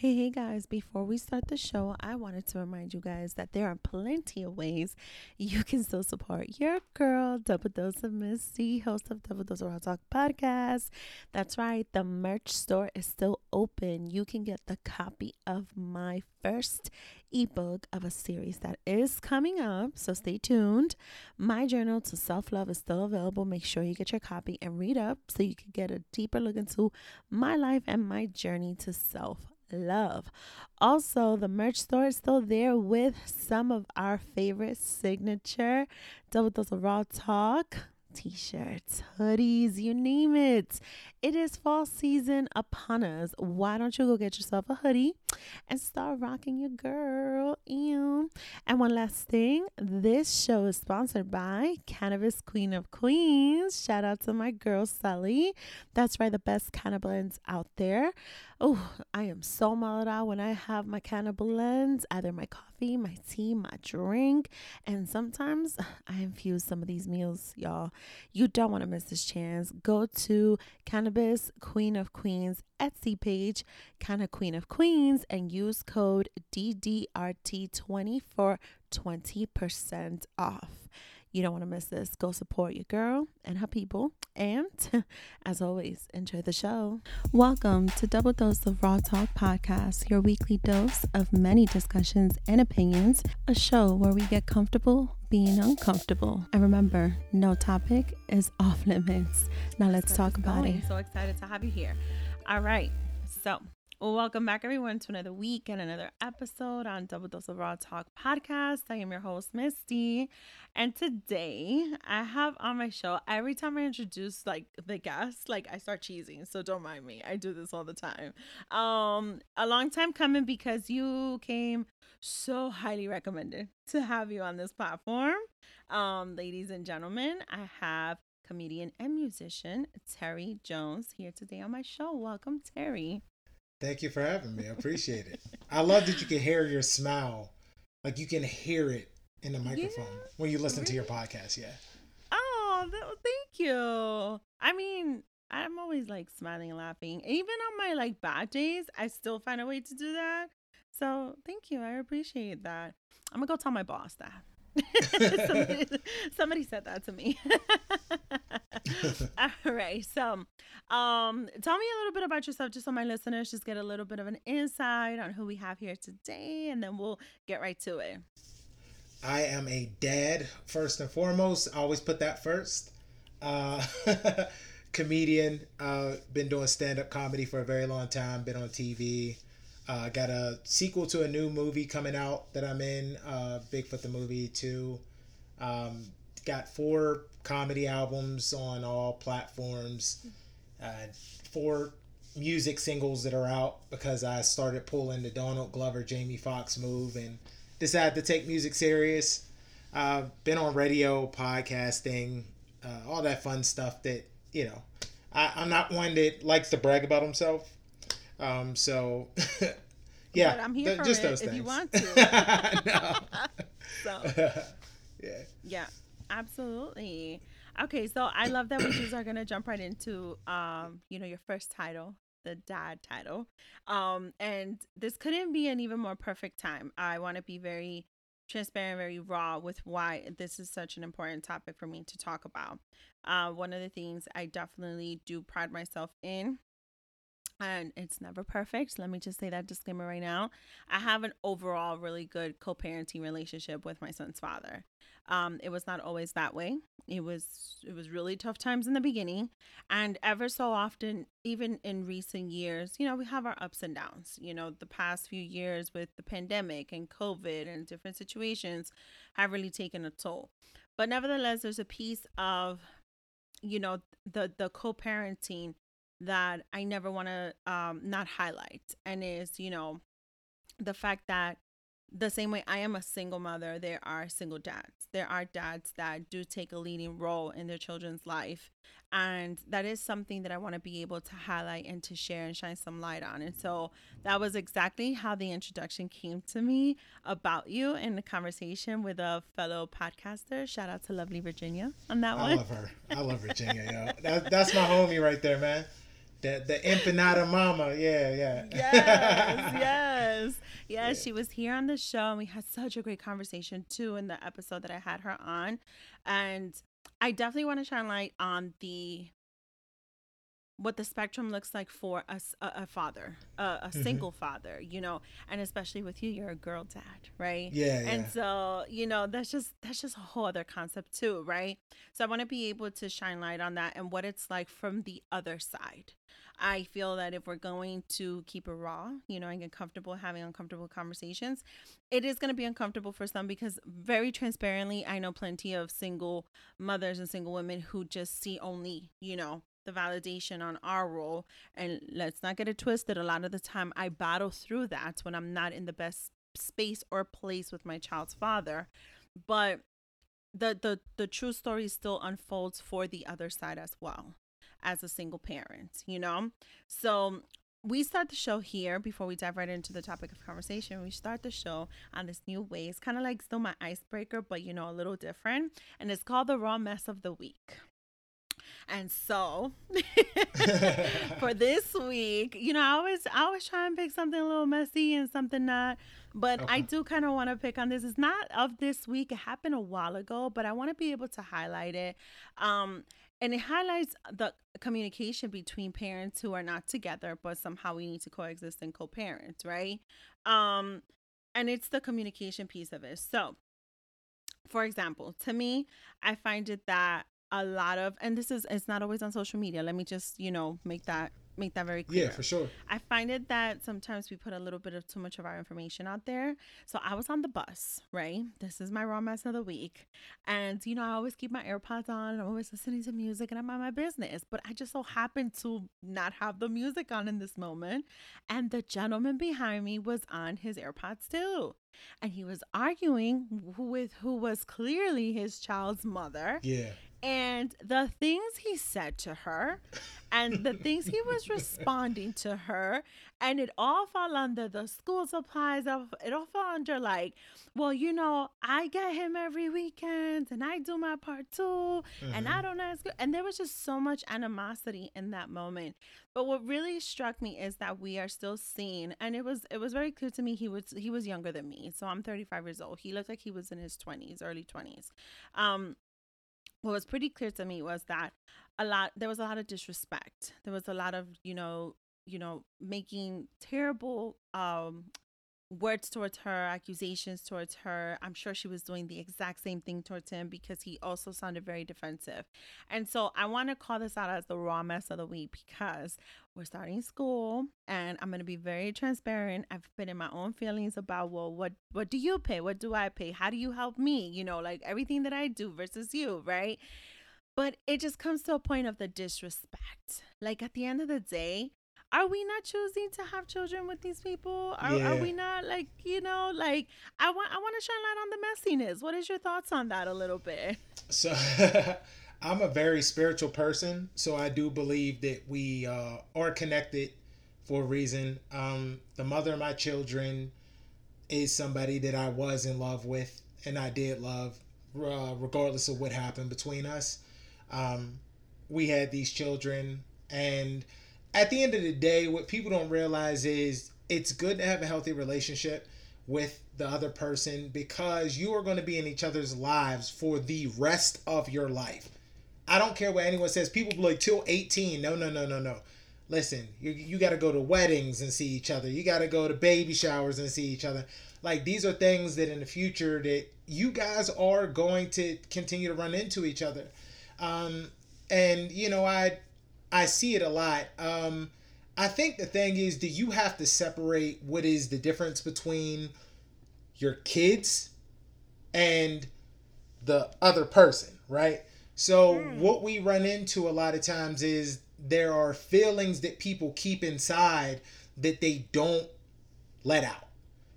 Hey, hey guys, before we start the show, I wanted to remind you guys that there are plenty of ways you can still support your girl, Double Dose of Misty, host of Double Dose of Raw Talk podcast. That's right, the merch store is still open. You can get the copy of my first ebook of a series that is coming up, so stay tuned. My journal to self love is still available. Make sure you get your copy and read up so you can get a deeper look into my life and my journey to self love. Also, the merch store is still there with some of our favorite signature Double Dose of Raw Talk t shirts, hoodies, you name it. It is fall season upon us. Why don't you go get yourself a hoodie and start rocking your girl? Ew. And one last thing this show is sponsored by Cannabis Queen of Queens. Shout out to my girl, Sally. That's right, the best cannabis out there. Oh, I am so mellowed out when I have my cannabis blends, either my coffee, my tea, my drink. And sometimes I infuse some of these meals, y'all. You don't want to miss this chance. Go to Cannabis Queen of Queens Etsy page, Canna Queen of Queens, and use code DDRT20 for 20% off. You don't want to miss this. Go support your girl and her people. And as always, enjoy the show. Welcome to Double Dose of Raw Talk Podcast, your weekly dose of many discussions and opinions, a show where we get comfortable being uncomfortable. And remember, no topic is off limits. Now let's talk about it. I'm so excited to have you here. All right. So well, welcome back, everyone, to another week and another episode on Double Dose of Raw Talk podcast. I am your host, Misty, and today I have on my show. Every time I introduce like the guest, like I start cheesing, so don't mind me. I do this all the time. Um, a long time coming because you came so highly recommended to have you on this platform. Um, ladies and gentlemen, I have comedian and musician Terry Jones here today on my show. Welcome, Terry. Thank you for having me. I appreciate it. I love that you can hear your smile. Like you can hear it in the microphone yeah, when you listen really? to your podcast. Yeah. Oh, thank you. I mean, I'm always like smiling and laughing. Even on my like bad days, I still find a way to do that. So thank you. I appreciate that. I'm gonna go tell my boss that. somebody, somebody, said that to me. All right. So, um, tell me a little bit about yourself, just so my listeners just get a little bit of an insight on who we have here today, and then we'll get right to it. I am a dad first and foremost. I always put that first. Uh, comedian. Uh, been doing stand up comedy for a very long time. Been on TV. Uh, got a sequel to a new movie coming out that I'm in, uh, Bigfoot the movie too. Um, got four comedy albums on all platforms, uh, four music singles that are out because I started pulling the Donald Glover, Jamie Foxx move and decided to take music serious. Uh, been on radio, podcasting, uh, all that fun stuff that, you know, I, I'm not one that likes to brag about himself. Um, so, yeah, but I'm here th- for just it those if things. you want to. so, yeah, yeah, absolutely. Okay, so I love that we just are gonna jump right into, um, you know, your first title, the dad title, um, and this couldn't be an even more perfect time. I want to be very transparent, very raw with why this is such an important topic for me to talk about. Uh, one of the things I definitely do pride myself in and it's never perfect. Let me just say that disclaimer right now. I have an overall really good co-parenting relationship with my son's father. Um, it was not always that way. It was it was really tough times in the beginning, and ever so often, even in recent years, you know, we have our ups and downs. You know, the past few years with the pandemic and COVID and different situations have really taken a toll. But nevertheless, there's a piece of, you know, the the co-parenting that I never want to um, not highlight, and is you know the fact that the same way I am a single mother, there are single dads. There are dads that do take a leading role in their children's life. And that is something that I want to be able to highlight and to share and shine some light on. And so that was exactly how the introduction came to me about you in the conversation with a fellow podcaster. Shout out to lovely Virginia on that one. I love her. I love Virginia, yo. That, that's my homie right there, man. The the empanada mama, yeah, yeah. Yes, Yes, yeah. she was here on the show, and we had such a great conversation too in the episode that I had her on. And I definitely want to shine light on the what the spectrum looks like for a, a, father, a, a mm-hmm. single father, you know, and especially with you, you're a girl dad, right? Yeah. And so, you know, that's just that's just a whole other concept too, right? So I want to be able to shine light on that and what it's like from the other side. I feel that if we're going to keep it raw, you know, and get comfortable having uncomfortable conversations, it is going to be uncomfortable for some because very transparently, I know plenty of single mothers and single women who just see only, you know, the validation on our role. And let's not get it twisted. A lot of the time, I battle through that when I'm not in the best space or place with my child's father. But the the the true story still unfolds for the other side as well as a single parent you know so we start the show here before we dive right into the topic of conversation. We start the show on this new way. It's kind of like still my icebreaker, but you know, a little different. And it's called the raw mess of the week. And so for this week, you know, I always I always try and pick something a little messy and something not. But okay. I do kind of want to pick on this. It's not of this week. It happened a while ago, but I want to be able to highlight it. Um, and it highlights the communication between parents who are not together, but somehow we need to coexist and co-parent, right? Um, and it's the communication piece of it. So, for example, to me, I find it that a lot of and this is it's not always on social media let me just you know make that make that very clear. yeah for sure. I find it that sometimes we put a little bit of too much of our information out there. So i was on the bus right? This is my raw mess of the week. And you know i always keep my airpods on. And i'm always listening to music and i'm on my business. But i just so happened to not have the music on in this moment. And the gentleman behind me was on his airpods too. And he was arguing with who was clearly his child's mother. Yeah and the things he said to her and the things he was responding to her and it all fell under the school supplies of it all fell under like well you know i get him every weekend and i do my part too mm-hmm. and i mm-hmm. don't ask and there was just so much animosity in that moment but what really struck me is that we are still seeing and it was it was very clear to me he was he was younger than me so i'm 35 years old he looked like he was in his 20s early 20s um what was pretty clear to me was that a lot there was a lot of disrespect. There was a lot of you know you know making terrible um words towards her, accusations towards her. I'm sure she was doing the exact same thing towards him because he also sounded very defensive. And so I want to call this out as the raw mess of the week because we're starting school and I'm going to be very transparent. I've been in my own feelings about, well, what what do you pay? What do I pay? How do you help me? You know, like everything that I do versus you, right? But it just comes to a point of the disrespect. Like at the end of the day, are we not choosing to have children with these people? Are, yeah. are we not like you know like I want I want to shine light on the messiness. What is your thoughts on that a little bit? So. I'm a very spiritual person, so I do believe that we uh, are connected for a reason. Um, the mother of my children is somebody that I was in love with, and I did love, uh, regardless of what happened between us. Um, we had these children, and at the end of the day, what people don't realize is it's good to have a healthy relationship with the other person because you are going to be in each other's lives for the rest of your life. I don't care what anyone says. People be like till 18. No, no, no, no, no. Listen, you you got to go to weddings and see each other. You got to go to baby showers and see each other. Like these are things that in the future that you guys are going to continue to run into each other. Um, and you know, I I see it a lot. Um, I think the thing is, do you have to separate what is the difference between your kids and the other person, right? So, mm. what we run into a lot of times is there are feelings that people keep inside that they don't let out.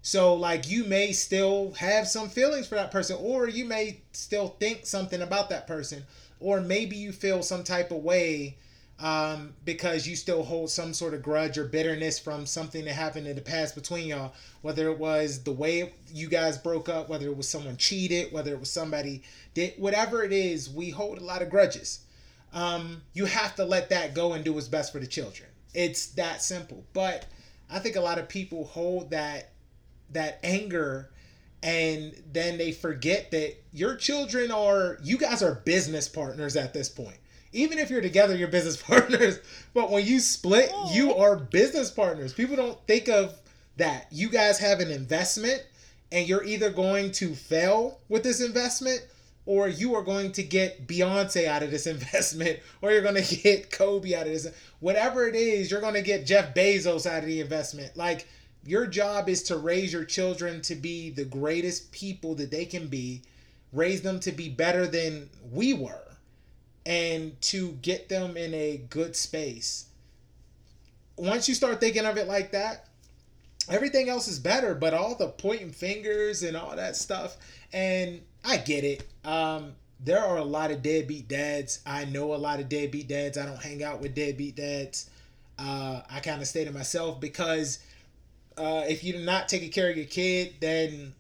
So, like, you may still have some feelings for that person, or you may still think something about that person, or maybe you feel some type of way um, because you still hold some sort of grudge or bitterness from something that happened in the past between y'all. Whether it was the way you guys broke up, whether it was someone cheated, whether it was somebody did whatever it is, we hold a lot of grudges. Um, you have to let that go and do what's best for the children. It's that simple. But I think a lot of people hold that that anger and then they forget that your children are you guys are business partners at this point even if you're together you're business partners. But when you split you are business partners. People don't think of that. You guys have an investment and you're either going to fail with this investment or you are going to get Beyonce out of this investment, or you're going to get Kobe out of this. Whatever it is, you're going to get Jeff Bezos out of the investment. Like, your job is to raise your children to be the greatest people that they can be, raise them to be better than we were, and to get them in a good space. Once you start thinking of it like that, everything else is better, but all the pointing fingers and all that stuff, and I get it. Um, there are a lot of deadbeat dads. I know a lot of deadbeat dads. I don't hang out with deadbeat dads. Uh, I kind of stay to myself because uh, if you're not taking care of your kid, then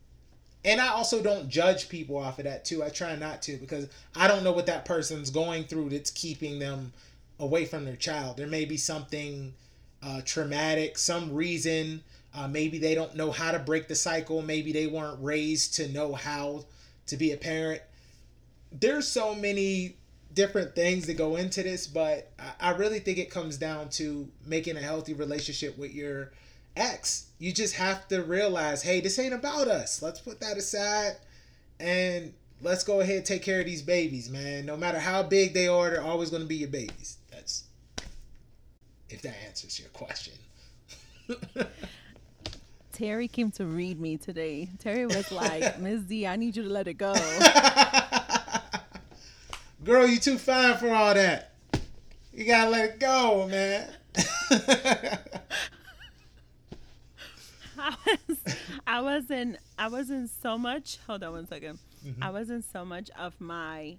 and I also don't judge people off of that too. I try not to because I don't know what that person's going through that's keeping them away from their child. There may be something uh, traumatic, some reason. Uh, maybe they don't know how to break the cycle. Maybe they weren't raised to know how to be a parent. There's so many different things that go into this, but I, I really think it comes down to making a healthy relationship with your ex. You just have to realize, hey, this ain't about us. Let's put that aside and let's go ahead and take care of these babies, man. No matter how big they are, they're always going to be your babies. That's if that answers your question. Terry came to read me today. Terry was like, Miss D, I need you to let it go. Girl, you too fine for all that. You gotta let it go, man. I was I was in I was in so much hold on one second. I was in so much of my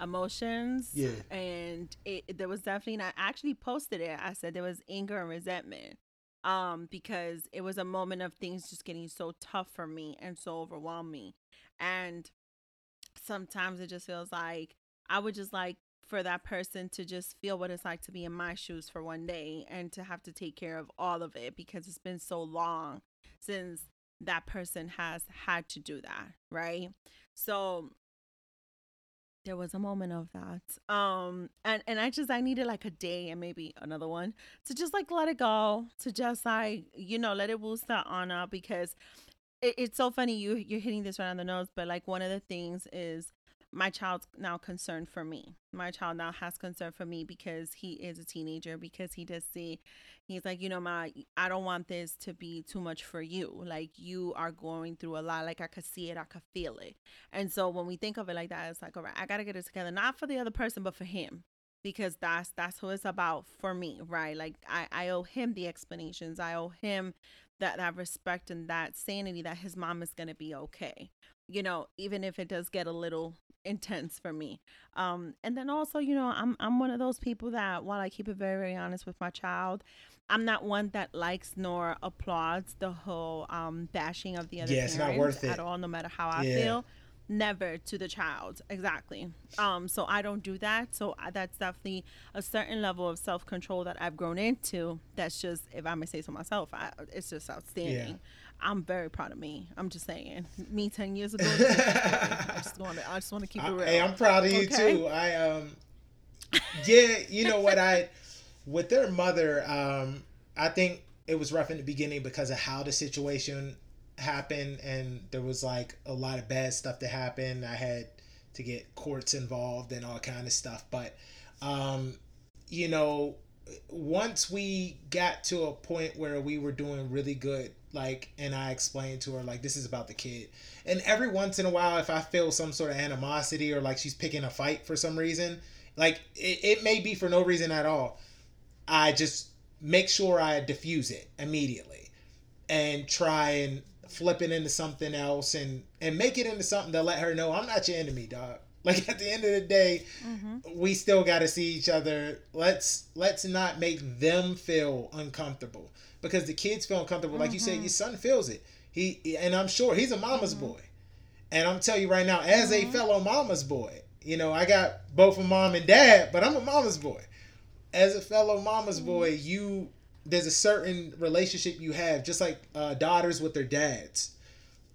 emotions. Yeah. And it there was definitely and I actually posted it. I said there was anger and resentment. Um, because it was a moment of things just getting so tough for me and so overwhelming. And sometimes it just feels like I would just like for that person to just feel what it's like to be in my shoes for one day and to have to take care of all of it because it's been so long since that person has had to do that, right? So there was a moment of that. Um and and I just I needed like a day and maybe another one to just like let it go, to just like, you know, let it boost that honor because it, it's so funny you you're hitting this right on the nose, but like one of the things is my child's now concerned for me. My child now has concern for me because he is a teenager, because he does see, he's like, you know, my, I don't want this to be too much for you. Like, you are going through a lot. Like, I could see it, I could feel it. And so when we think of it like that, it's like, all right, I got to get it together, not for the other person, but for him. Because that's that's who it's about for me, right? Like I, I owe him the explanations. I owe him that that respect and that sanity that his mom is gonna be okay you know even if it does get a little intense for me. Um and then also you know i'm i'm one of those people that while i keep it very very honest with my child i'm not one that likes nor applauds the whole um bashing of the other Yeah, it's not parent worth it. at all no matter how i Yeah. feel. Never to the child exactly. Um so i don't do that. So I- that's definitely a certain level of self-control that i've grown into that's just if i may say so myself I, it's just outstanding i'm very proud of me i'm just saying me 10 years ago i just want to i just want to keep it real Hey, I'm proud of you Okay. too. I um, yeah, you know what I, with their mother, um, I think it was rough in the beginning because of how the situation happened, and there was like a lot of bad stuff that happened. I had to get courts involved and all kind of stuff, but, um, you know, once we got to a point where we were doing really good like and i explained to her like this is about the kid. And every once in a while if i feel some sort of animosity or like she's picking a fight for some reason like it, it may be for no reason at all. I just make sure i diffuse it immediately and try and flip it into something else and and make it into something to let her know i'm not your enemy dog. Like at the end of the day mm-hmm. we still got to see each other. Let's let's not make them feel uncomfortable because the kids feel uncomfortable like you said your mm-hmm. son feels it. He and i'm sure he's a mama's mm-hmm. boy. And i'm telling you right now as a mm-hmm. fellow mama's boy you know i got both a mom and dad but i'm a mama's boy. As a fellow mama's boy you there's a certain relationship you have, just like uh, daughters with their dads,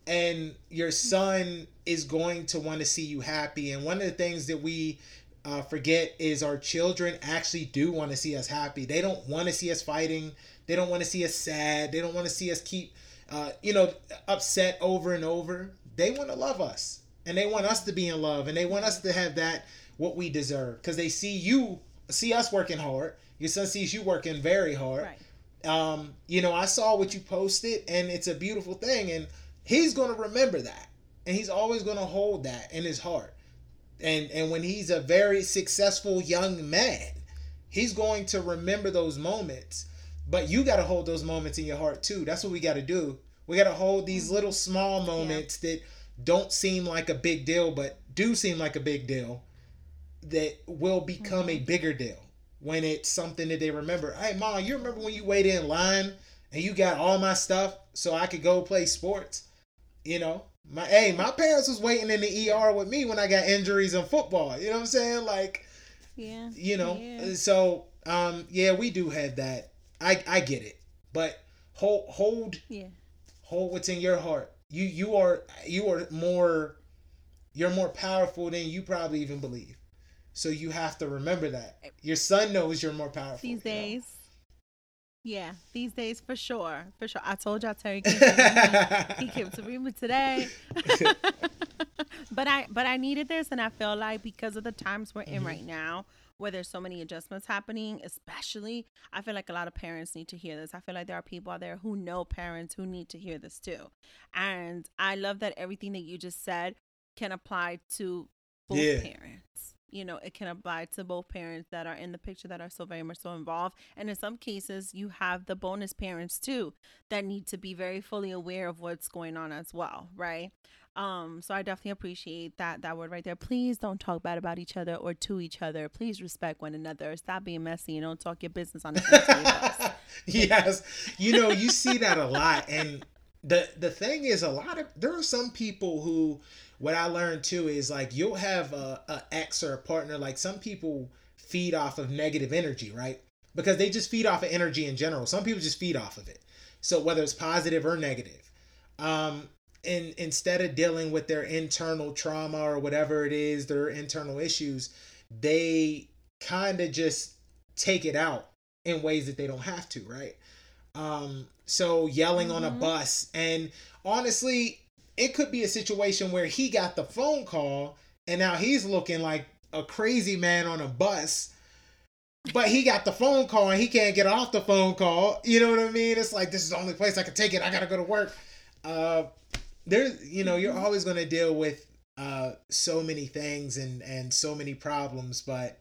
and your son is going to want to see you happy. And one of the things that we uh, forget is our children actually do want to see us happy. They don't want to see us fighting. They don't want to see us sad. They don't want to see us keep, uh, you know, upset over and over. They want to love us, and they want us to be in love, and they want us to have that what we deserve because they see you, see us working hard. Your son sees you working very hard. Right. Um, you know, I saw what you posted, and it's a beautiful thing, and he's gonna remember that, and he's always gonna hold that in his heart and and when he's a very successful young man he's going to remember those moments but you got to hold those moments in your heart too that's what we got to do we got to hold these mm-hmm. little small moments yeah. that don't seem like a big deal but do seem like a big deal that will become mm-hmm. a bigger deal when it's something that they remember hey mom you remember when you waited in line and you got all my stuff so i could go play sports you know my hey, my parents was waiting in the ER with me when I got injuries in football. You know what I'm saying? Like, yeah, you know. Yeah. So, um, yeah, we do have that. I I get it, but hold hold yeah, hold what's in your heart. You you are you are more, you're more powerful than you probably even believe. So you have to remember that. Your son knows you're more powerful these days. Know? Yeah, these days for sure, for sure. I told y'all Terry came to me. he came to me today. but I but I needed this, and I feel like because of the times we're in mm-hmm. right now, where there's so many adjustments happening, especially, I feel like a lot of parents need to hear this. I feel like there are people out there who know parents who need to hear this too. And I love that everything that you just said can apply to both yeah. parents you know it can apply to both parents that are in the picture that are so very much so involved and in some cases you have the bonus parents too that need to be very fully aware of what's going on as well right um so i definitely appreciate that that word right there please don't talk bad about each other or to each other please respect one another stop being messy and don't talk your business on the yes you know you see that a lot and the the thing is a lot of there are some people who what I learned too is like you'll have a, a ex or a partner. Like some people feed off of negative energy, right? Because they just feed off of energy in general. Some people just feed off of it. So whether it's positive or negative, um, and instead of dealing with their internal trauma or whatever it is, their internal issues, they kind of just take it out in ways that they don't have to, right? Um, so yelling mm-hmm. on a mm-hmm. bus, and honestly, it could be a situation where he got the phone call and now he's looking like a crazy man on a bus but he got the phone call and he can't get off the phone call you know what i mean it's like this is the only place i can take it i gotta go to work uh there's you know you're mm-hmm. always going to deal with uh so many things and and so many problems but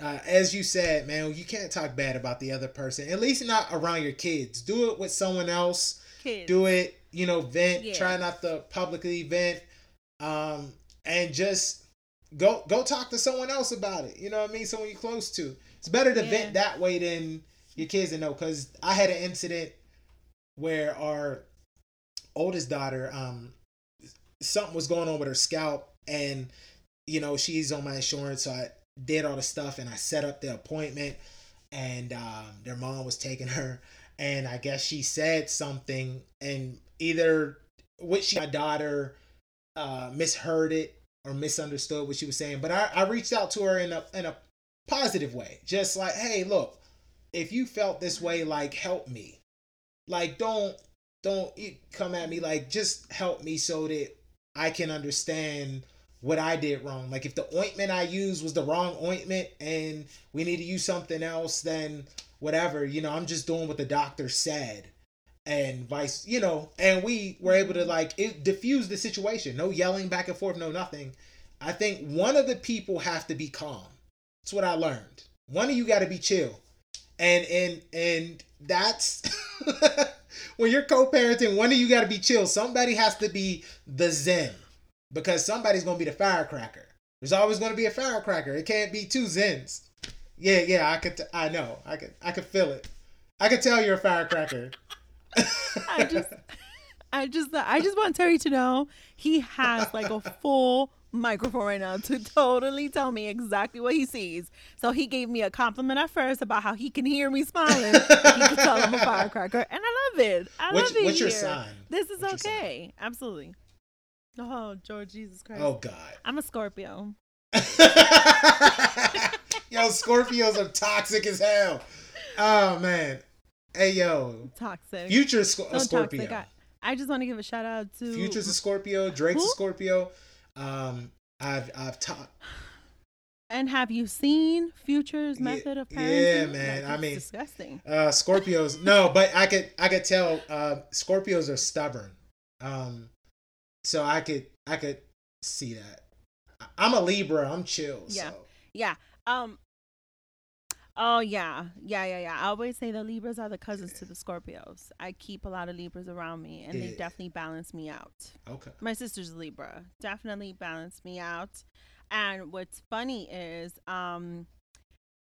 uh, as you said man you can't talk bad about the other person at least not around your kids do it with someone else kids. do it you know, vent. Yeah. Try not to publicly vent. Um, and just go go talk to someone else about it. You know what I mean? Someone you're close to. It's better to yeah. vent that way than your kids to know. Cause I had an incident where our oldest daughter, um, something was going on with her scalp, and you know she's on my insurance, so I did all the stuff and I set up the appointment, and um, their mom was taking her, and I guess she said something, and either which my daughter uh, misheard it or misunderstood what she was saying. But I, I reached out to her in a in a positive way, just like, hey, look, if you felt this way, like help me, like don't don't come at me, like just help me so that I can understand what I did wrong. Like if the ointment I used was the wrong ointment and we need to use something else, then whatever. You know, I'm just doing what the doctor said and vice, you know, and we were able to like it diffuse the situation. No yelling back and forth, no nothing. I think one of the people have to be calm. That's what I learned. One of you got to be chill, and and and that's when you're co-parenting. One of you got to be chill. Somebody has to be the zen, because somebody's gonna be the firecracker. There's always gonna be a firecracker. It can't be two zens. Yeah, yeah, I could. T- I know. I could. I could feel it. I could tell you're a firecracker. I just, I just, I just want Terry to know he has like a full microphone right now to totally tell me exactly what he sees. So he gave me a compliment at first about how he can hear me smiling. he can tell I'm a firecracker, and I love it. I What's- love it. what's your sign? This is What's okay. Absolutely. Oh, George, Jesus Christ. Oh God. I'm a Scorpio. yo, Scorpios are toxic as hell. Oh man. Hey yo, Toxic. Future Sc- So Scorpio. toxic. I, I just want to give a shout out to Future's a Scorpio. Drake's a Scorpio. Um, I've I've taught. And have you seen Future's Yeah, method of Parenting? yeah, man. Like, I mean- disgusting. Uh, Scorpios. no, but I could I could tell uh, Scorpios are stubborn. Um, so I could I could see that. I'm a Libra. I'm chill. Yeah. So. Yeah. Um. Oh yeah, yeah, yeah, yeah. I always say the Libras are the cousins to the Scorpios. I keep a lot of Libras around me, and they definitely balance me out. Okay. My sister's a Libra, definitely balance me out. And what's funny is, um,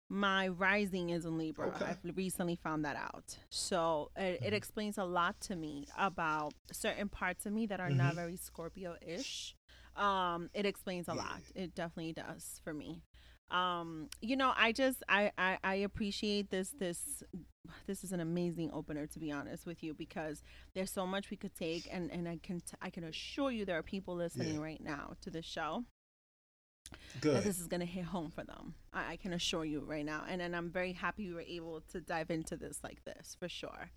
my rising is in Libra. Okay. I've recently found that out, so it, it Mhm. explains a lot to me about certain parts of me that are not Mhm. very Scorpio-ish. Um, it explains a lot. It definitely does for me um you know i just I, I i appreciate this this this is an amazing opener to be honest with you because there's so much we could take and and i can t- i can assure you there are people listening Yeah. right now to this show that Good. this is going to hit home for them I, I can assure you right now and and i'm very happy we were able to dive into this like this for sure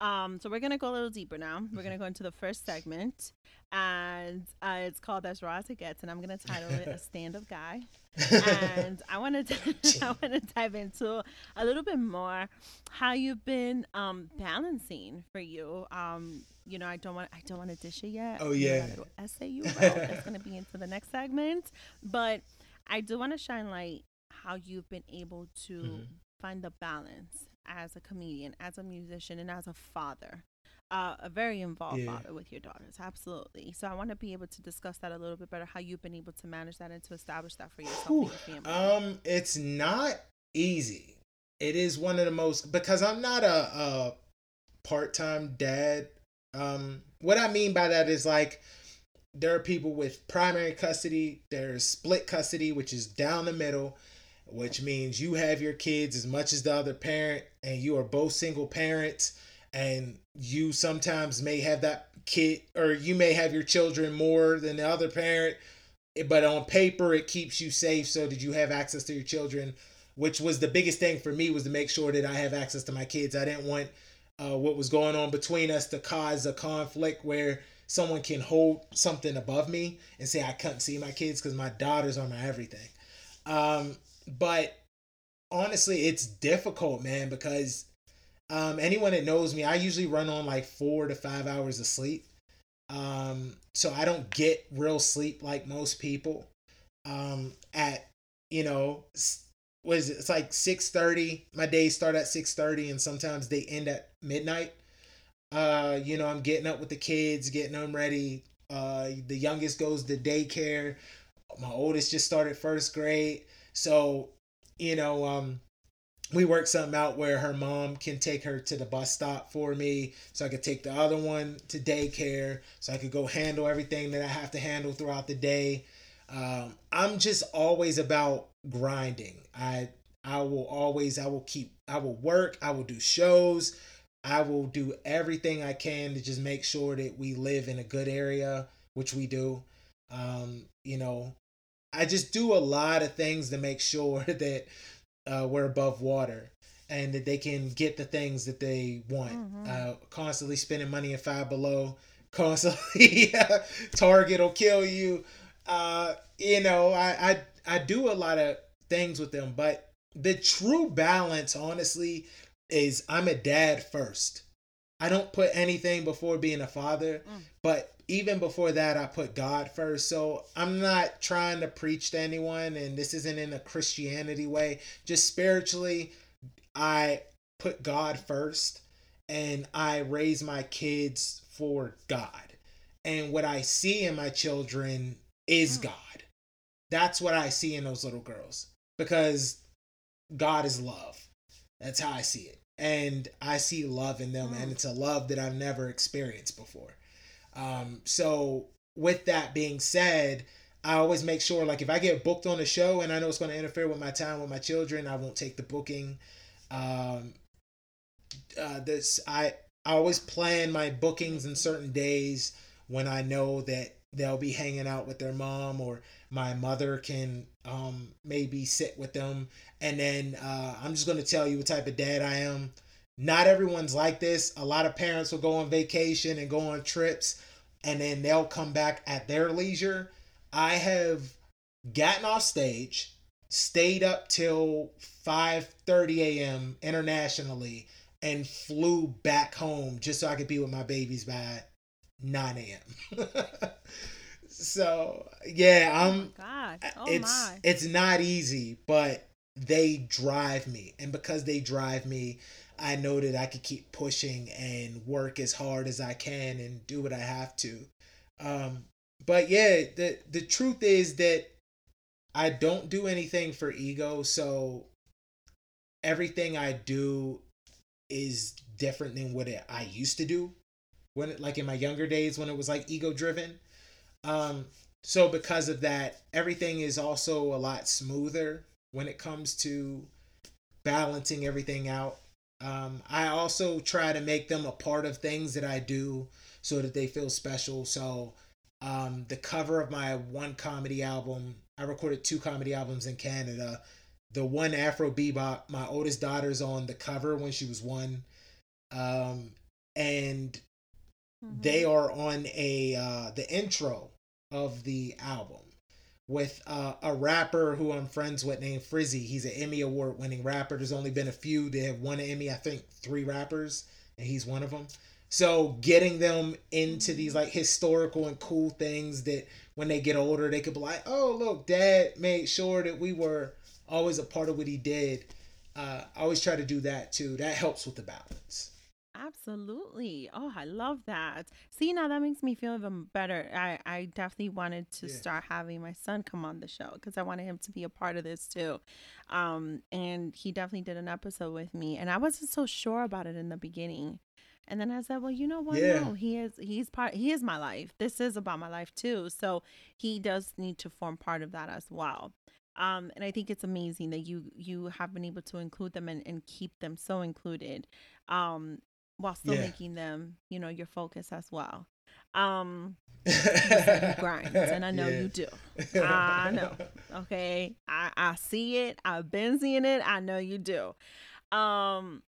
um so we're going to go a little deeper now we're going to go into the first segment and uh, it's called as raw as it gets and i'm going to title it a stand-up guy and I want to I want to dive into a little bit more how you've been um, balancing for you. Um, you know, I don't want I don't want to dish it yet. Oh, yeah. essay you that's going to be into the next segment, but I do want to shine light how you've been able to Mhm. find the balance as a comedian, as a musician, and as a father. Uh, a very involved Yeah. father with your daughters, absolutely. So I want to be able to discuss that a little bit better. How you've been able to manage that and to establish that for yourself Whew. and your family. Um, it's not easy. It is one of the most because I'm not a, a part-time dad. Um, what I mean by that is like there are people with primary custody. There's split custody, which is down the middle, which means you have your kids as much as the other parent, and you are both single parents. And you sometimes may have that kid, or you may have your children more than the other parent but on paper it keeps you safe. So that you have access to your children? Which was the biggest thing for me was to make sure that i have access to my kids. I didn't want uh, what was going on between us to cause a conflict where someone can hold something above me and say i couldn't see my kids because my daughters are my everything. Um, but honestly it's difficult man because um, anyone that knows me i usually run on like four to five hours of sleep. Um so i don't get real sleep like most people. Um at you know what is it? It's like 6.30 my days start at 6.30 and sometimes they end at midnight. Uh you know i'm getting up with the kids getting them ready. Uh the youngest goes to daycare. My oldest just started first grade. So you know um we worked something out where her mom can take her to the bus stop for me so I could take the other one to daycare so I could go handle everything that I have to handle throughout the day. Um, I'm just always about grinding. I I will always I will keep I will work, I will do shows, I will do everything I can to just make sure that we live in a good area, which we do. Um, you know, I just do a lot of things to make sure that uh, we're above water and that they can get the things that they want. Mhm. Uh, constantly spending money in Five Below, constantly Target will kill you. Uh, you know, I, I I do a lot of things with them, but the true balance, honestly, is I'm a dad first. I don't put anything before being a father, Mm. but even before that, I put God first. So I'm not trying to preach to anyone, and this isn't in a Christianity way. Just spiritually, I put God first, and I raise my kids for God. And what I see in my children is Mm. God. That's what I see in those little girls because God is love. That's how I see it. And I see love in them, and Mm. it's a love that I've never experienced before. Um, so, with that being said, I always make sure like if I get booked on a show and I know it's going to interfere with my time with my children, I won't take the booking. Um, uh, this I I always plan my bookings in certain days when I know that they'll be hanging out with their mom or my mother can um, maybe sit with them. And then uh, I'm just going to tell you what type of dad I am. Not everyone's like this. A lot of parents will go on vacation and go on trips and then they'll come back at their leisure. I have gotten off stage, stayed up till 5:30 a.m. internationally and flew back home just so I could be with my babies by 9 a.m. so yeah, oh I'm. Oh God. Uh, oh it's my. it's not easy, but they drive me, and because they drive me, I know that I could keep pushing and work as hard as I can and do what I have to. Um, but yeah, the the truth is that I don't do anything for ego, so everything I do is different than what it, I used to do when it, like in my younger days when it was like ego driven. Um, so because of that, everything is also a lot smoother when it comes to balancing everything out. Um, I also try to make them a part of things that I do so that they feel special. So um, the cover of my one comedy album, I recorded two comedy albums in Canada. The one Afro Bebop, my oldest daughter's on the cover when she was one. Um, and Mhm. they are on a uh, the intro of the album with uh, a rapper who I'm friends with named Frizzy. He's an Emmy award winning rapper. There's only been a few that have won an Emmy. I think three rappers, and he's one of them. So getting them into these like historical and cool things that when they get older they could be like, oh look, Dad made sure that we were always a part of what he did. Uh, I always try to do that too. That helps with the balance. Absolutely. Oh, I love that. See, now that makes me feel even better. I, I definitely wanted to start having my son come on the show because I wanted him to be a part of this too. Um, and he definitely did an episode with me, and I wasn't so sure about it in the beginning. And then I said, well, you know what? Yeah. No, he is he's part he is my life. This is about my life too. So he does need to form part of that as well. Um, and I think it's amazing that you you have been able to include them and, and keep them so included. Um, while still Yeah. making them, you know, your focus as well. Um, you grind, and I know Yeah. you do. I know. Okay, I I see it. I've been seeing it. I know you do. Um,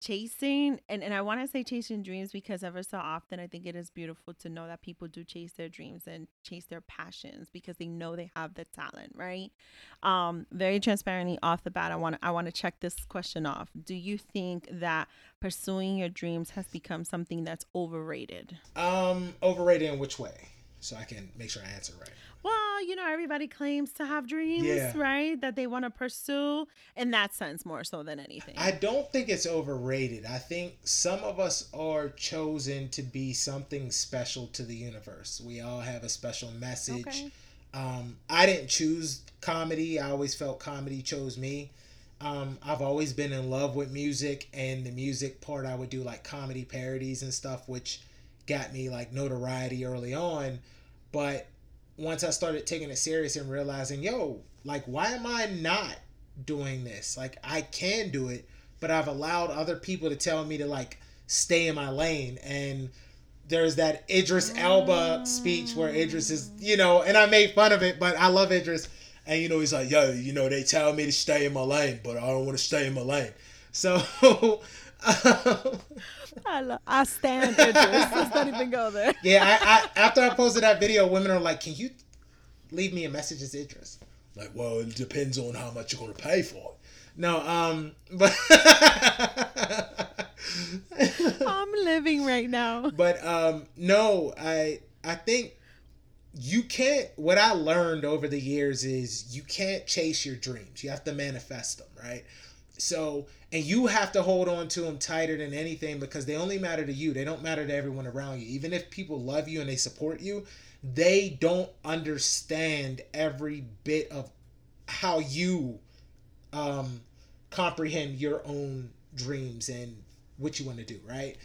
chasing and and I want to say chasing dreams because ever so often I think it is beautiful to know that people do chase their dreams and chase their passions because they know they have the talent, right? Um, very transparently off the bat, I want I want to check this question off. Do you think that pursuing your dreams has become something that's overrated? Um, overrated in which way? So I can make sure I answer right. Well, you know, everybody claims to have dreams, Yeah. right? That they want to pursue in that sense more so than anything. I don't think it's overrated. I think some of us are chosen to be something special to the universe. We all have a special message. Okay. Um, I didn't choose comedy. I always felt comedy chose me. Um, I've always been in love with music, and the music part I would do like comedy parodies and stuff, which got me like notoriety early on. But once I started taking it serious and realizing, yo, like, why am I not doing this? Like, I can do it, but I've allowed other people to tell me to like stay in my lane. And there's that Idris Elba speech where Idris is, you know, and I made fun of it, but I love Idris. And you know, he's like, yo, you know, they tell me to stay in my lane, but I don't want to stay in my lane. So um, I, lo- I stand Idris. Let's not even go there. yeah, I, I after I posted that video, women are like, "Can you leave me a message as Idris?" Like, well, it depends on how much you're gonna pay for it. No, um, but I'm living right now. but um, no, I I think you can't. What I learned over the years is you can't chase your dreams. You have to manifest them, right? So, and you have to hold on to them tighter than anything because they only matter to you. They don't matter to everyone around you. Even if people love you and they support you, they don't understand every bit of how you um, comprehend your own dreams and what you want to do, right?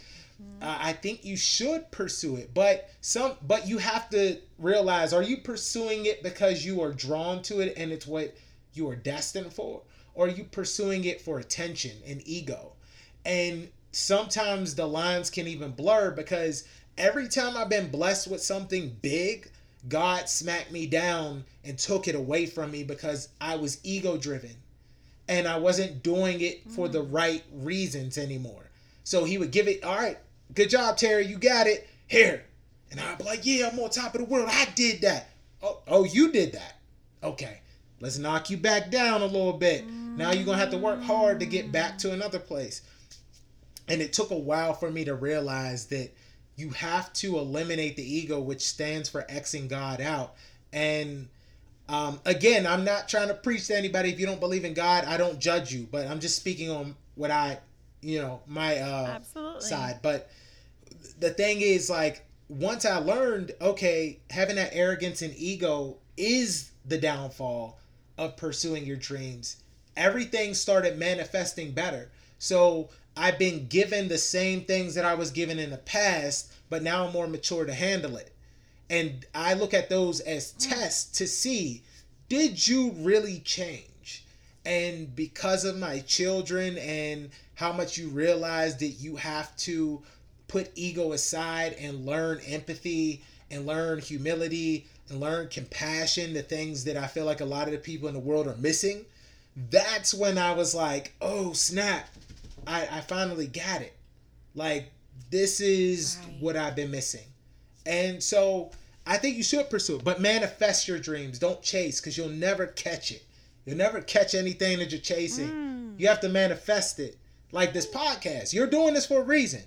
Mm-hmm. Uh, I think you should pursue it, but some but you have to realize: Are you pursuing it because you are drawn to it and it's what you are destined for, or are you pursuing it for attention and ego? And sometimes the lines can even blur because every time I've been blessed with something big, God smacked me down and took it away from me because I was ego driven and I wasn't doing it for the mm. right reasons anymore. So he would give it, all right, good job, Terry, you got it. Here. And I'd be like, yeah, I'm on top of the world. I did that. Oh, oh, you did that. Okay. Let's knock you back down a little bit. Now you're going to have to work hard to get back to another place. And it took a while for me to realize that you have to eliminate the ego, which stands for Xing God out. And um, again, I'm not trying to preach to anybody. If you don't believe in God, I don't judge you, but I'm just speaking on what I, you know, my uh, Absolutely. side. But the thing is, like, once I learned, okay, having that arrogance and ego is the downfall of pursuing your dreams. Everything started manifesting better. So I've been given the same things that I was given in the past, but now I'm more mature to handle it. And I look at those as mm. tests to see did you really change? And because of my children and how much you realize that you have to put ego aside and learn empathy and learn humility and learn compassion, the things that I feel like a lot of the people in the world are missing, that's when I was like, oh snap, I, I finally got it. Like, this is right. what I've been missing. And so I think you should pursue it, but manifest your dreams. Don't chase because you'll never catch it. You'll never catch anything that you're chasing. Mm. You have to manifest it. Like this podcast. You're doing this for a reason.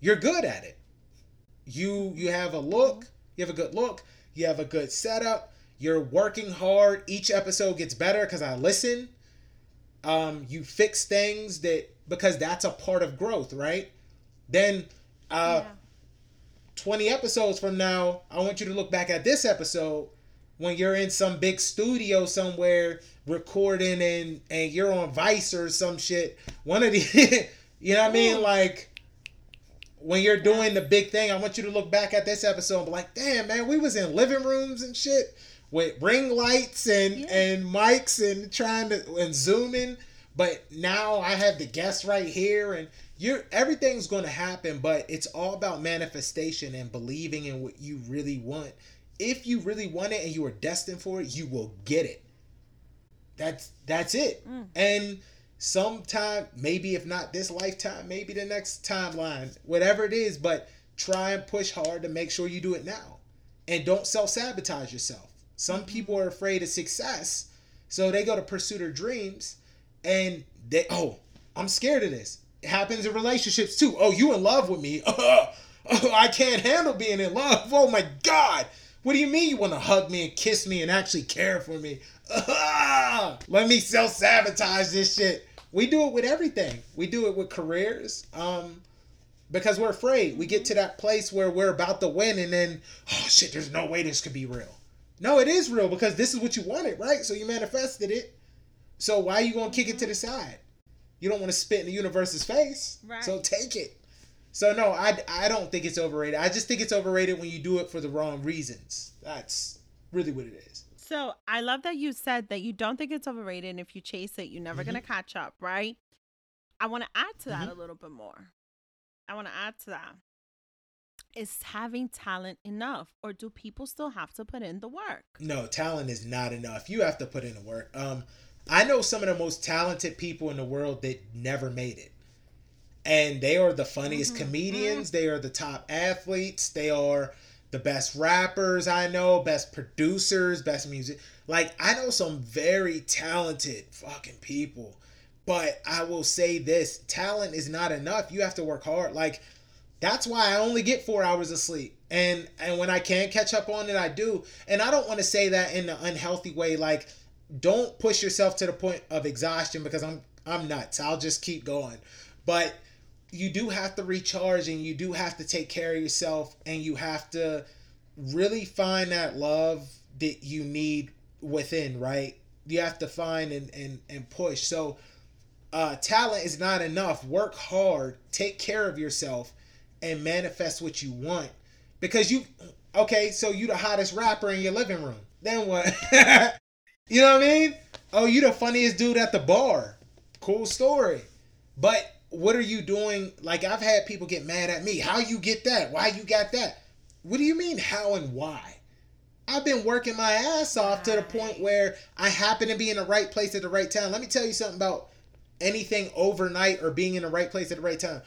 You're good at it. You you have a look, you have a good look, you have a good setup, you're working hard. Each episode gets better because I listen. Um, you fix things that because that's a part of growth, right? Then uh, yeah. 20 episodes from now, I want you to look back at this episode when you're in some big studio somewhere recording and and you're on Vice or some shit. One of the you know what I mean? Like when you're doing the big thing, I want you to look back at this episode and be like, damn man, we was in living rooms and shit with ring lights and yeah. and mics and trying to and zooming but now I have the guest right here and you're everything's going to happen, but it's all about manifestation and believing in what you really want. If you really want it and you are destined for it, you will get it. That's that's it. Mm. And sometime, maybe if not this lifetime, maybe the next timeline, whatever it is, but try and push hard to make sure you do it now. And don't self-sabotage yourself. Some people are afraid of success, so they go to pursue their dreams and they oh i'm scared of this. It happens in relationships too. Oh you in love with me. Oh, i can't handle being in love. Oh my god. What do you mean you want to hug me and kiss me and actually care for me? Let me self-sabotage this shit. We do it with everything. We do it with careers um because we're afraid. We get to that place where we're about to win and then oh shit there's no way this could be real no it is real because this is what you wanted right so you manifested it so why are you gonna kick it to the side? You don't want to spit in the universe's face. Right. So take it. So no, I, I don't think it's overrated. I just think it's overrated when you do it for the wrong reasons. That's really what it is. So I love that you said that you don't think it's overrated and if you chase it, you're never mm-hmm. gonna catch up, right? I want to add to that mm-hmm. a little bit more. I want to add to that. Is having talent enough or do people still have to put in the work? No, talent is not enough. You have to put in the work. Um I know some of the most talented people in the world that never made it. And they are the funniest mm-hmm. comedians. Mm-hmm. They are the top athletes. They are the best rappers I know, best producers, best music. Like, I know some very talented fucking people. But I will say this talent is not enough. You have to work hard. Like, that's why I only get four hours of sleep. And and when I can't catch up on it, I do. And I don't want to say that in an unhealthy way, like don't push yourself to the point of exhaustion because I'm I'm nuts. I'll just keep going. But you do have to recharge and you do have to take care of yourself and you have to really find that love that you need within, right? You have to find and and, and push. So uh, talent is not enough. Work hard, take care of yourself, and manifest what you want. Because you okay so you the hottest rapper in your living room. Then what? You know what i mean? Oh you the funniest dude at the bar. Cool story. But what are you doing? Like i've had people get mad at me. How you get that? Why you got that? What do you mean how and why? I've been working my ass off to the point where I happen to be in the right place at the right time. Let me tell you something about anything overnight or being in the right place at the right time.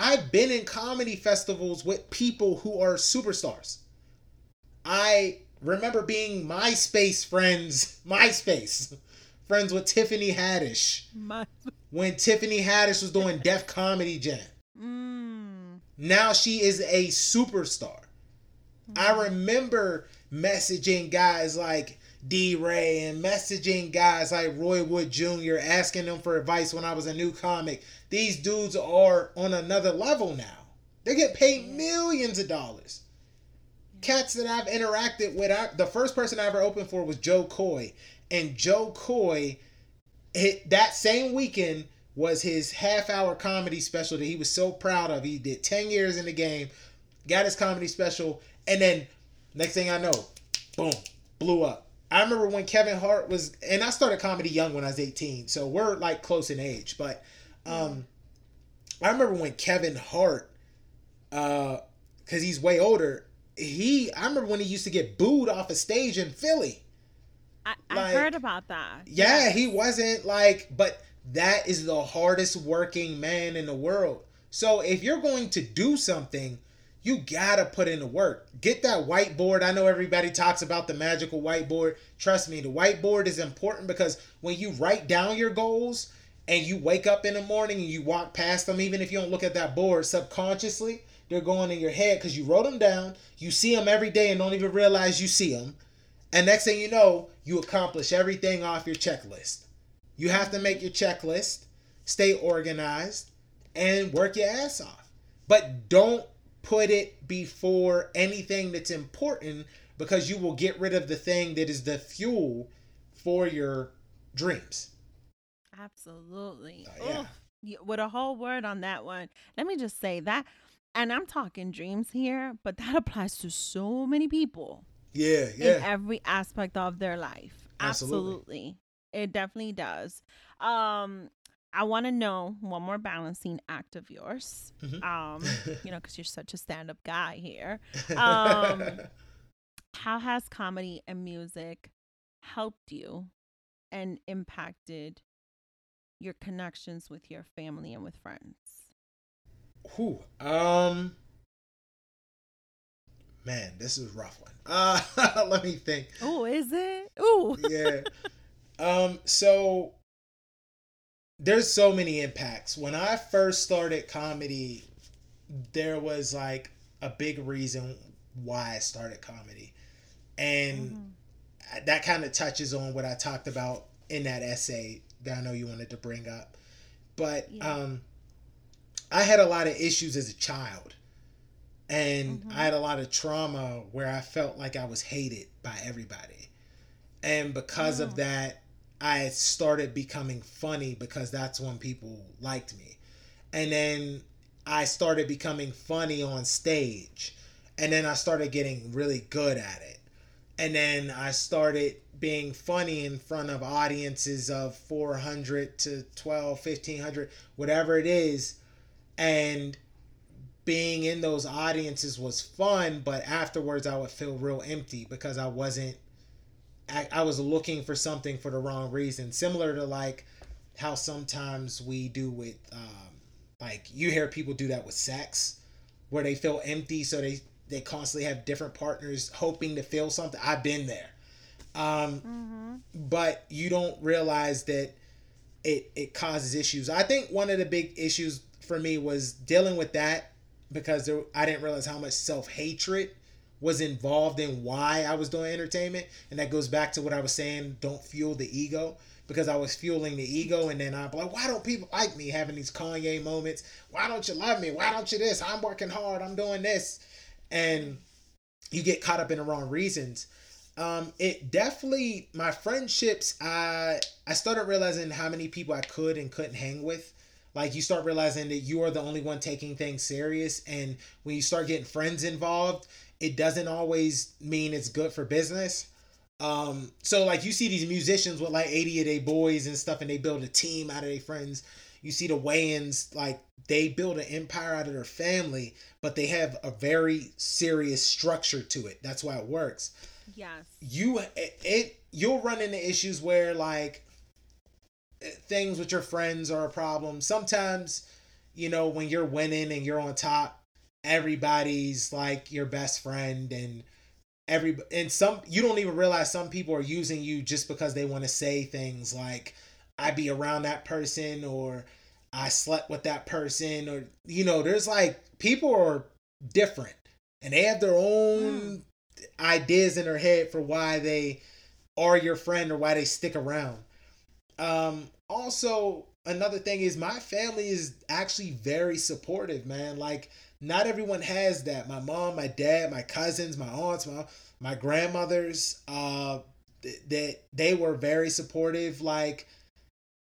I've been in comedy festivals with people who are superstars. I remember being MySpace friends, MySpace friends with Tiffany Haddish. My... When Tiffany Haddish was doing Def Comedy Jam. Mm. Now she is a superstar. Mm. I remember messaging guys like DeRay and messaging guys like Roy Wood Jr., asking them for advice when I was a new comic. These dudes are on another level now. They get paid millions of dollars. Cats that I've interacted with, I, the first person I ever opened for was Jo Koy. And Jo Koy, hit, that same weekend was his half hour comedy special that he was so proud of. He did 10 years in the game, got his comedy special, and then next thing I know, boom, blew up I remember when Kevin Hart was, and I started comedy young when I was 18, so we're like close in age. But um, I remember when Kevin Hart, uh, because he's way older, he, I remember when he used to get booed off a stage in Philly. I, I like, heard about that. Yeah, yes. he wasn't like, but that is the hardest working man in the world. So if you're going to do something, you gotta put in the work. Get that whiteboard. I know everybody talks about the magical whiteboard. Trust me, the whiteboard is important because when you write down your goals and you wake up in the morning and you walk past them, even if you don't look at that board subconsciously, they're going in your head because you wrote them down. You see them every day and don't even realize you see them. And next thing you know, you accomplish everything off your checklist. You have to make your checklist, stay organized, and work your ass off. But don't put it before anything that's important because you will get rid of the thing that is the fuel for your dreams. Absolutely. Uh, yeah. With a whole word on that one. Let me just say that, and I'm talking dreams here, but that applies to so many people. Yeah, yeah. In every aspect of their life. Absolutely. Absolutely. It definitely does. Um, I want to know one more balancing act of yours. Mm-hmm. Um, you know, because you're such a stand-up guy here. Um, how has comedy and music helped you and impacted your connections with your family and with friends? Whew. Um, man, this is a rough one. Uh, let me think. Oh, is it? Oh, yeah. Um, so there's so many impacts. When I first started comedy, there was like a big reason why I started comedy. And mm-hmm. that kind of touches on what I talked about in that essay that I know you wanted to bring up. But yeah. um, I had a lot of issues as a child. And mm-hmm. I had a lot of trauma where I felt like I was hated by everybody. And because of that, I started becoming funny because that's when people liked me. And then I started becoming funny on stage. And then I started getting really good at it. And then I started being funny in front of audiences of 400 to 12, 1500, whatever it is. And being in those audiences was fun, but afterwards I would feel real empty because I wasn't I, I was looking for something for the wrong reason. Similar to like how sometimes we do with um, like you hear people do that with sex, where they feel empty, so they they constantly have different partners hoping to feel something. I've been there, um, mm-hmm. but you don't realize that it it causes issues. I think one of the big issues for me was dealing with that because there, I didn't realize how much self hatred was involved in why I was doing entertainment. And that goes back to what I was saying don't fuel the ego. Because I was fueling the ego, and then I'm like, why don't people like me? Having these Kanye moments. Why don't you love me? Why don't you this? I'm working hard. I'm doing this. And you get caught up in the wrong reasons. Um, it definitely my friendships. I I started realizing how many people I could and couldn't hang with. like you start realizing that you are the only one taking things serious and when you start getting friends involved it doesn't always mean it's good for business. Um so like you see these musicians with like 80 of their boys and stuff and they build a team out of their friends. You see the Wayans like they build an empire out of their family but they have a very serious structure to it. That's why it works. Yes. You it, it you'll run into issues where like things with your friends are a problem. Sometimes, you know, when you're winning and you're on top, everybody's like your best friend and every and some you don't even realize some people are using you just because they want to say things like I be around that person or I slept with that person or you know, there's like people are different and they have their own mm. ideas in their head for why they are your friend or why they stick around. Um, also, another thing is my family is actually very supportive, man. Like, not everyone has that. My mom, my dad, my cousins, my aunts, my my grandmothers, uh, that they, they were very supportive. Like,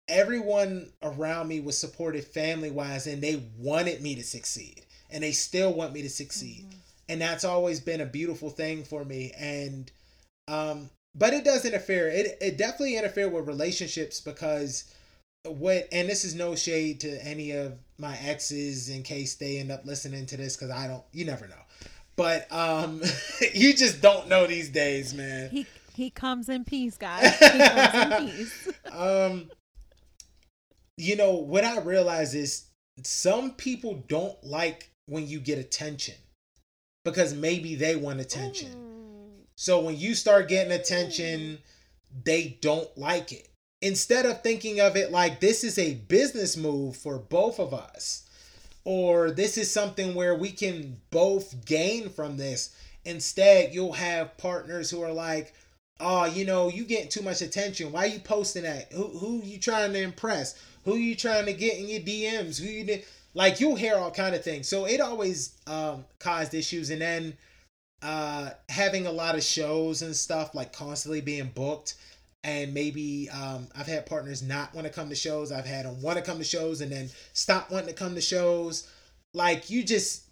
everyone around me was supportive family wise, and they wanted me to succeed, and they still want me to succeed, mm-hmm. and that's always been a beautiful thing for me. And um, but it does interfere. It it definitely interfere with relationships because what and this is no shade to any of my exes in case they end up listening to this because I don't. You never know. But um, you just don't know these days, man. He he comes in peace, guys. He comes in peace. um, you know what I realize is some people don't like when you get attention because maybe they want attention. Ooh so when you start getting attention, they don't like it. Instead of thinking of it like this is a business move for both of us, or this is something where we can both gain from this, instead you'll have partners who are like, oh, you know, you getting too much attention. Why are you posting that? Who who you trying to impress? Who you trying to get in your DMs? Who you like you'll hear all kind of things. So it always um caused issues and then uh having a lot of shows and stuff like constantly being booked and maybe um I've had partners not want to come to shows. I've had them want to come to shows and then stop wanting to come to shows. Like you just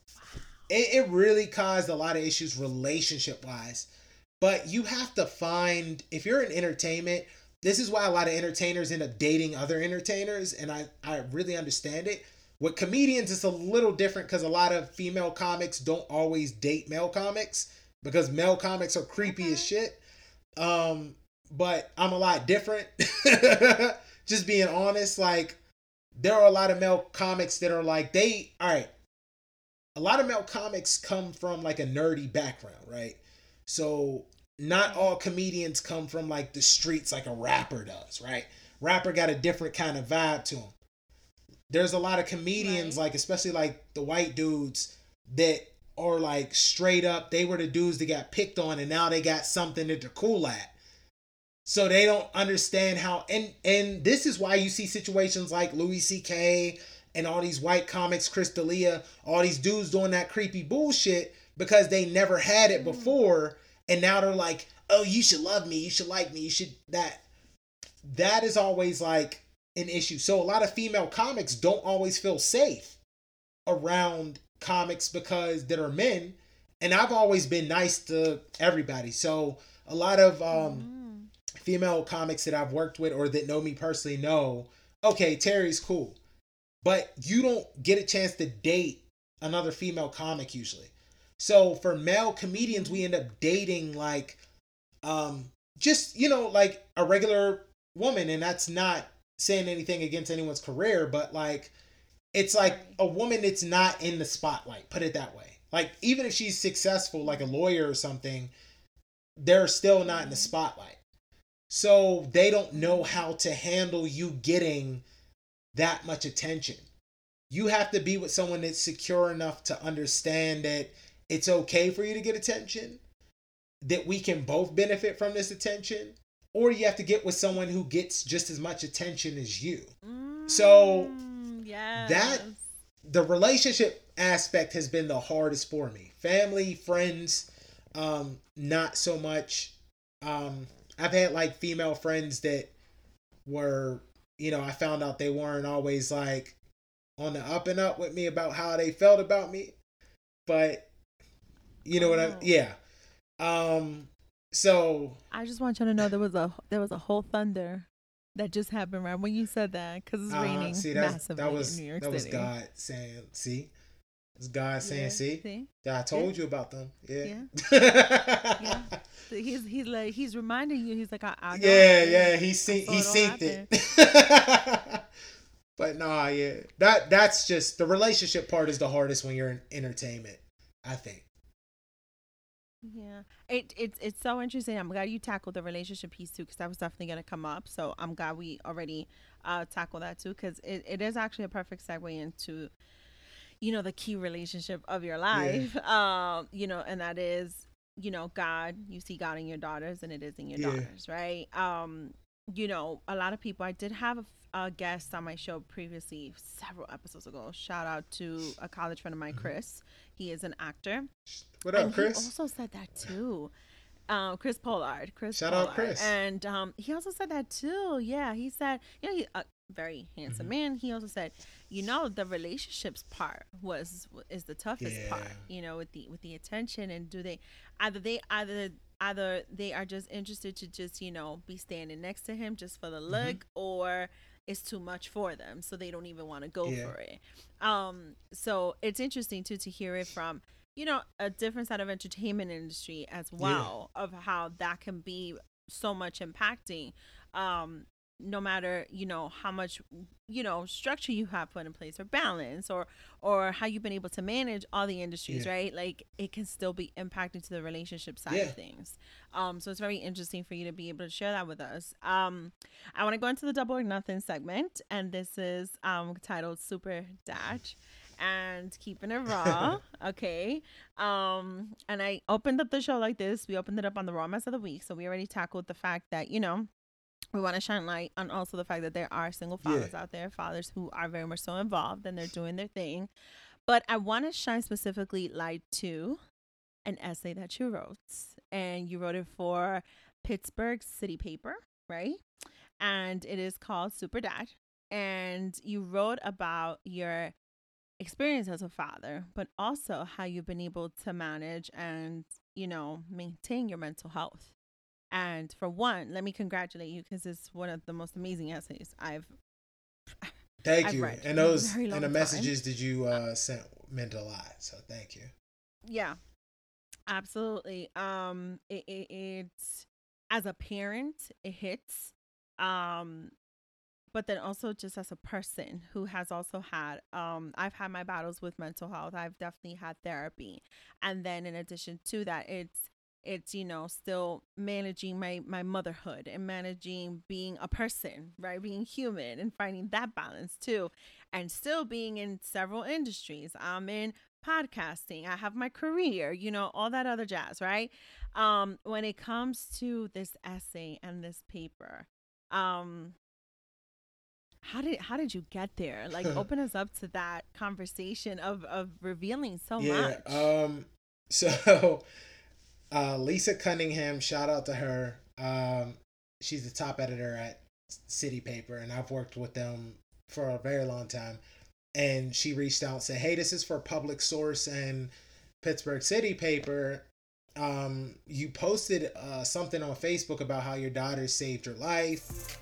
it, it really caused a lot of issues relationship wise but you have to find if you're in entertainment this is why a lot of entertainers end up dating other entertainers and I I really understand it. With comedians, it's a little different because a lot of female comics don't always date male comics because male comics are creepy as shit. Um, but I'm a lot different. Just being honest, like there are a lot of male comics that are like they all right. A lot of male comics come from like a nerdy background, right? So not all comedians come from like the streets like a rapper does, right? Rapper got a different kind of vibe to him there's a lot of comedians, right. like especially like the white dudes that are like straight up. They were the dudes that got picked on, and now they got something that they're cool at. So they don't understand how, and and this is why you see situations like Louis C.K. and all these white comics, Chris D'Elia, all these dudes doing that creepy bullshit because they never had it mm. before, and now they're like, oh, you should love me, you should like me, you should that. That is always like an issue. So a lot of female comics don't always feel safe around comics because that are men. And I've always been nice to everybody. So a lot of um, mm-hmm. Female comics that I've worked with or that know me personally know, okay, Terry's cool. But you don't get a chance to date another female comic usually. So for male comedians, we end up dating like um just, you know, like a regular woman and that's not saying anything against anyone's career, but like it's like a woman that's not in the spotlight, put it that way. Like even if she's successful like a lawyer or something, they're still not in the spotlight. So they don't know how to handle you getting that much attention. You have to be with someone that's secure enough to understand that it's okay for you to get attention, that we can both benefit from this attention, or you have to get with someone who gets just as much attention as you. Mm, so yes. that the relationship aspect has been the hardest for me. Family, friends, um, not so much. Um, I've had like female friends that were, you know, I found out they weren't always like on the up and up with me about how they felt about me. But you know oh. what I yeah. Um so I just want you to know there was a there was a whole thunder that just happened right when you said that because it's uh, raining see, massively that was, in New York that City. was God saying, "See, it's God saying, yeah, see, see, I told yeah. you about them." Yeah. Yeah. yeah. He's he's like he's reminding you. He's like, I, I yeah, yeah. He seen he synced it. but nah, yeah. That that's just the relationship part is the hardest when you're in entertainment. I think. Yeah, it it's it's so interesting. I'm glad you tackled the relationship piece too, because that was definitely gonna come up. So I'm glad we already uh tackled that too, because it, it is actually a perfect segue into, you know, the key relationship of your life. Yeah. Um, you know, and that is, you know, God. You see God in your daughters, and it is in your yeah. daughters, right? Um, you know, a lot of people. I did have a, a guest on my show previously, several episodes ago. Shout out to a college friend of mine, mm-hmm. Chris. He is an actor. What up, and Chris? He also said that too. Um, Chris Pollard. Chris Shout Pollard. out Chris. And um, he also said that too. Yeah, he said, you know, he's a very handsome mm-hmm. man. He also said, you know, the relationships part was is the toughest yeah. part. You know, with the with the attention and do they either they either either they are just interested to just you know be standing next to him just for the mm-hmm. look mm-hmm. or it's too much for them so they don't even want to go yeah. for it um so it's interesting too to hear it from you know a different side of entertainment industry as well yeah. of how that can be so much impacting um no matter you know how much you know structure you have put in place or balance or or how you've been able to manage all the industries yeah. right? Like it can still be impacting to the relationship side yeah. of things. Um so it's very interesting for you to be able to share that with us. Um i want to go into the double or nothing segment and this is um titled Super Dad and keeping it raw okay? Um and i opened up the show like this. We opened it up on the raw mess of the week so we already tackled the fact that you know we want to shine light on also the fact that there are single fathers yeah. out there, fathers who are very much so involved and they're doing their thing. But I want to shine specifically light to an essay that you wrote, and you wrote it for Pittsburgh City Paper, right? And it is called Super Dad. And you wrote about your experience as a father, but also how you've been able to manage and, you know, maintain your mental health and for one, let me congratulate you because it's one of the most amazing essays I've. Thank I've you. And those and the messages that you uh, sent meant a lot. So thank you. Yeah, absolutely. Um, it, it, it's as a parent, it hits. Um, but then also just as a person who has also had um I've had my battles with mental health. I've definitely had therapy. And then in addition to that, it's it's you know still managing my my motherhood and managing being a person right? Being human and finding that balance too and still being in several industries. I'm in podcasting. I have my career you know all that other jazz right? Um when it comes to this essay and this paper um how did how did you get there? Like open us up to that conversation of of revealing so yeah, much. um so uh, Lisa Cunningham, shout out to her. Um, she's the top editor at City Paper, and I've worked with them for a very long time. And she reached out and said, "Hey, this is for Public Source and Pittsburgh City Paper. Um, you posted uh, something on Facebook about how your daughter saved your life."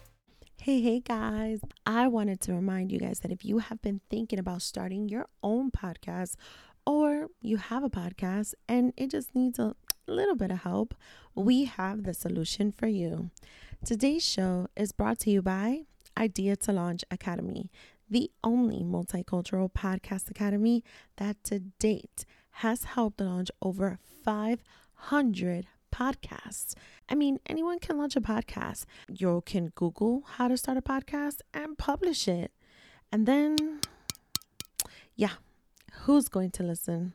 Hey, hey guys. I wanted to remind you guys that if you have been thinking about starting your own podcast or you have a podcast and it just needs a little bit of help, we have the solution for you. Today's show is brought to you by Idea to Launch Academy, the only multicultural podcast academy that to date has helped launch over 500 podcasts. I mean, anyone can launch a podcast. You can Google how to start a podcast and publish it. And then, yeah, who's going to listen?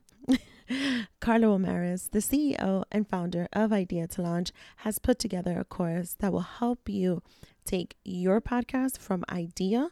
Carlo Amaris, the CEO and founder of Idea to Launch, has put together a course that will help you take your podcast from idea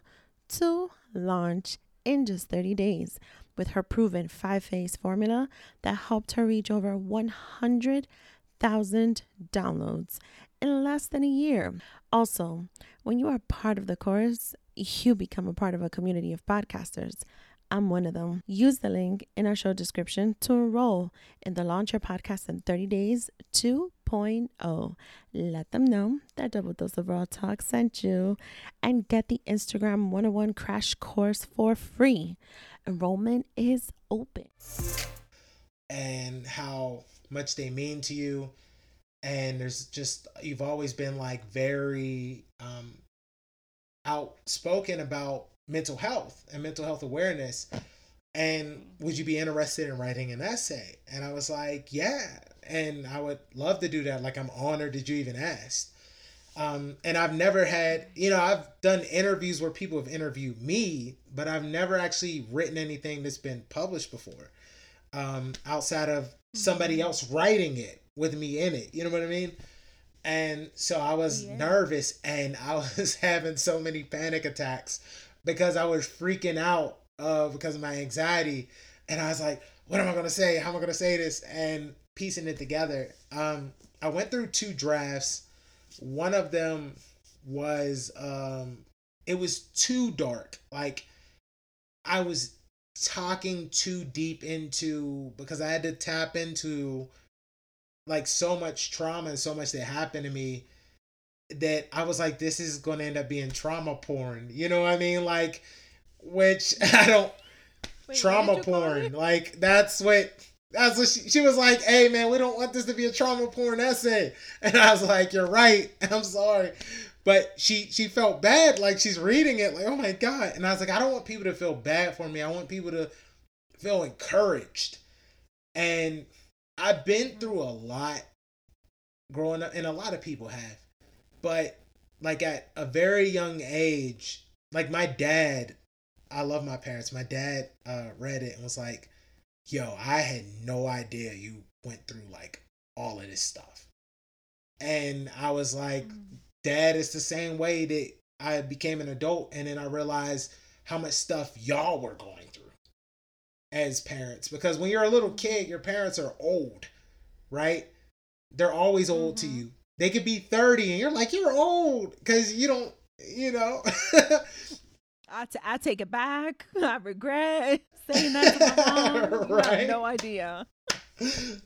to launch in just 30 days with her proven five phase formula that helped her reach over 100,000 downloads in less than a year. Also, when you are part of the course, you become a part of a community of podcasters. I'm one of them. Use the link in our show description to enroll in the Launch Your Podcast in 30 Days 2.0. Let them know that Double Dose of Raw Talk sent you and get the Instagram 101 crash course for free. Enrollment is open. And how much they mean to you. And there's just, you've always been like very um, outspoken about mental health and mental health awareness. And would you be interested in writing an essay? And I was like, yeah. And I would love to do that. Like, I'm honored that you even asked. Um, and I've never had, you know, I've done interviews where people have interviewed me, but I've never actually written anything that's been published before um, outside of somebody mm-hmm. else writing it with me in it. You know what I mean? And so I was yeah. nervous and I was having so many panic attacks because I was freaking out uh, because of my anxiety. And I was like, what am I going to say? How am I going to say this? And piecing it together. Um, I went through two drafts. One of them was, um, it was too dark. Like, I was talking too deep into, because I had to tap into like so much trauma and so much that happened to me that I was like, this is going to end up being trauma porn. You know what I mean? Like, which I don't. Wait, trauma porn. Like, that's what. That's what she, she was like, hey man, we don't want this to be a trauma porn essay. And I was like, you're right. I'm sorry. But she she felt bad, like she's reading it, like, oh my God. And I was like, I don't want people to feel bad for me. I want people to feel encouraged. And I've been through a lot growing up, and a lot of people have. But like at a very young age, like my dad, I love my parents. My dad uh, read it and was like, "Yo, I had no idea you went through like all of this stuff." And I was like, mm. "Dad, it's the same way that I became an adult, and then I realized how much stuff y'all were going through as parents. Because when you're a little kid, your parents are old, right? They're always old mm-hmm. to you. They could be 30 and you're like, you're old because you don't, you know. I, t- I take it back. I regret saying that to my mom. right? I have no idea. and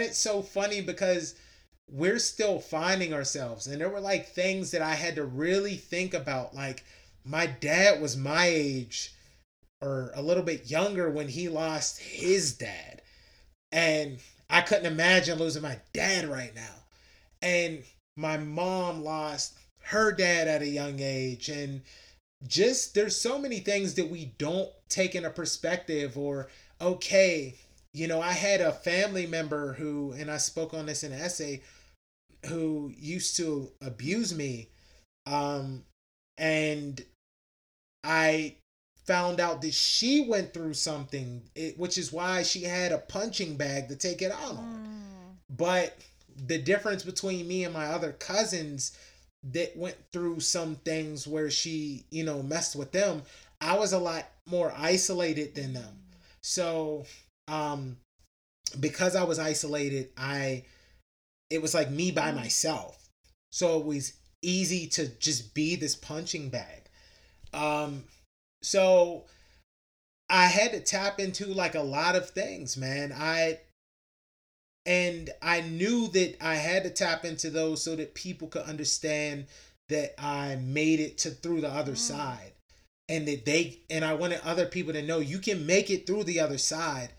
it's so funny because we're still finding ourselves. And there were like things that I had to really think about. Like, my dad was my age or a little bit younger when he lost his dad. And I couldn't imagine losing my dad right now. And my mom lost her dad at a young age. And just there's so many things that we don't take in a perspective or, okay, you know, I had a family member who, and I spoke on this in an essay, who used to abuse me. Um, and I found out that she went through something, it, which is why she had a punching bag to take it out on. Mm. But the difference between me and my other cousins that went through some things where she, you know, messed with them, I was a lot more isolated than them. So, um, because I was isolated, I, it was like me by mm. myself. So it was easy to just be this punching bag. Um, so I had to tap into like a lot of things, man. I and I knew that I had to tap into those so that people could understand that I made it to through the other mm. side. And that they and I wanted other people to know you can make it through the other side.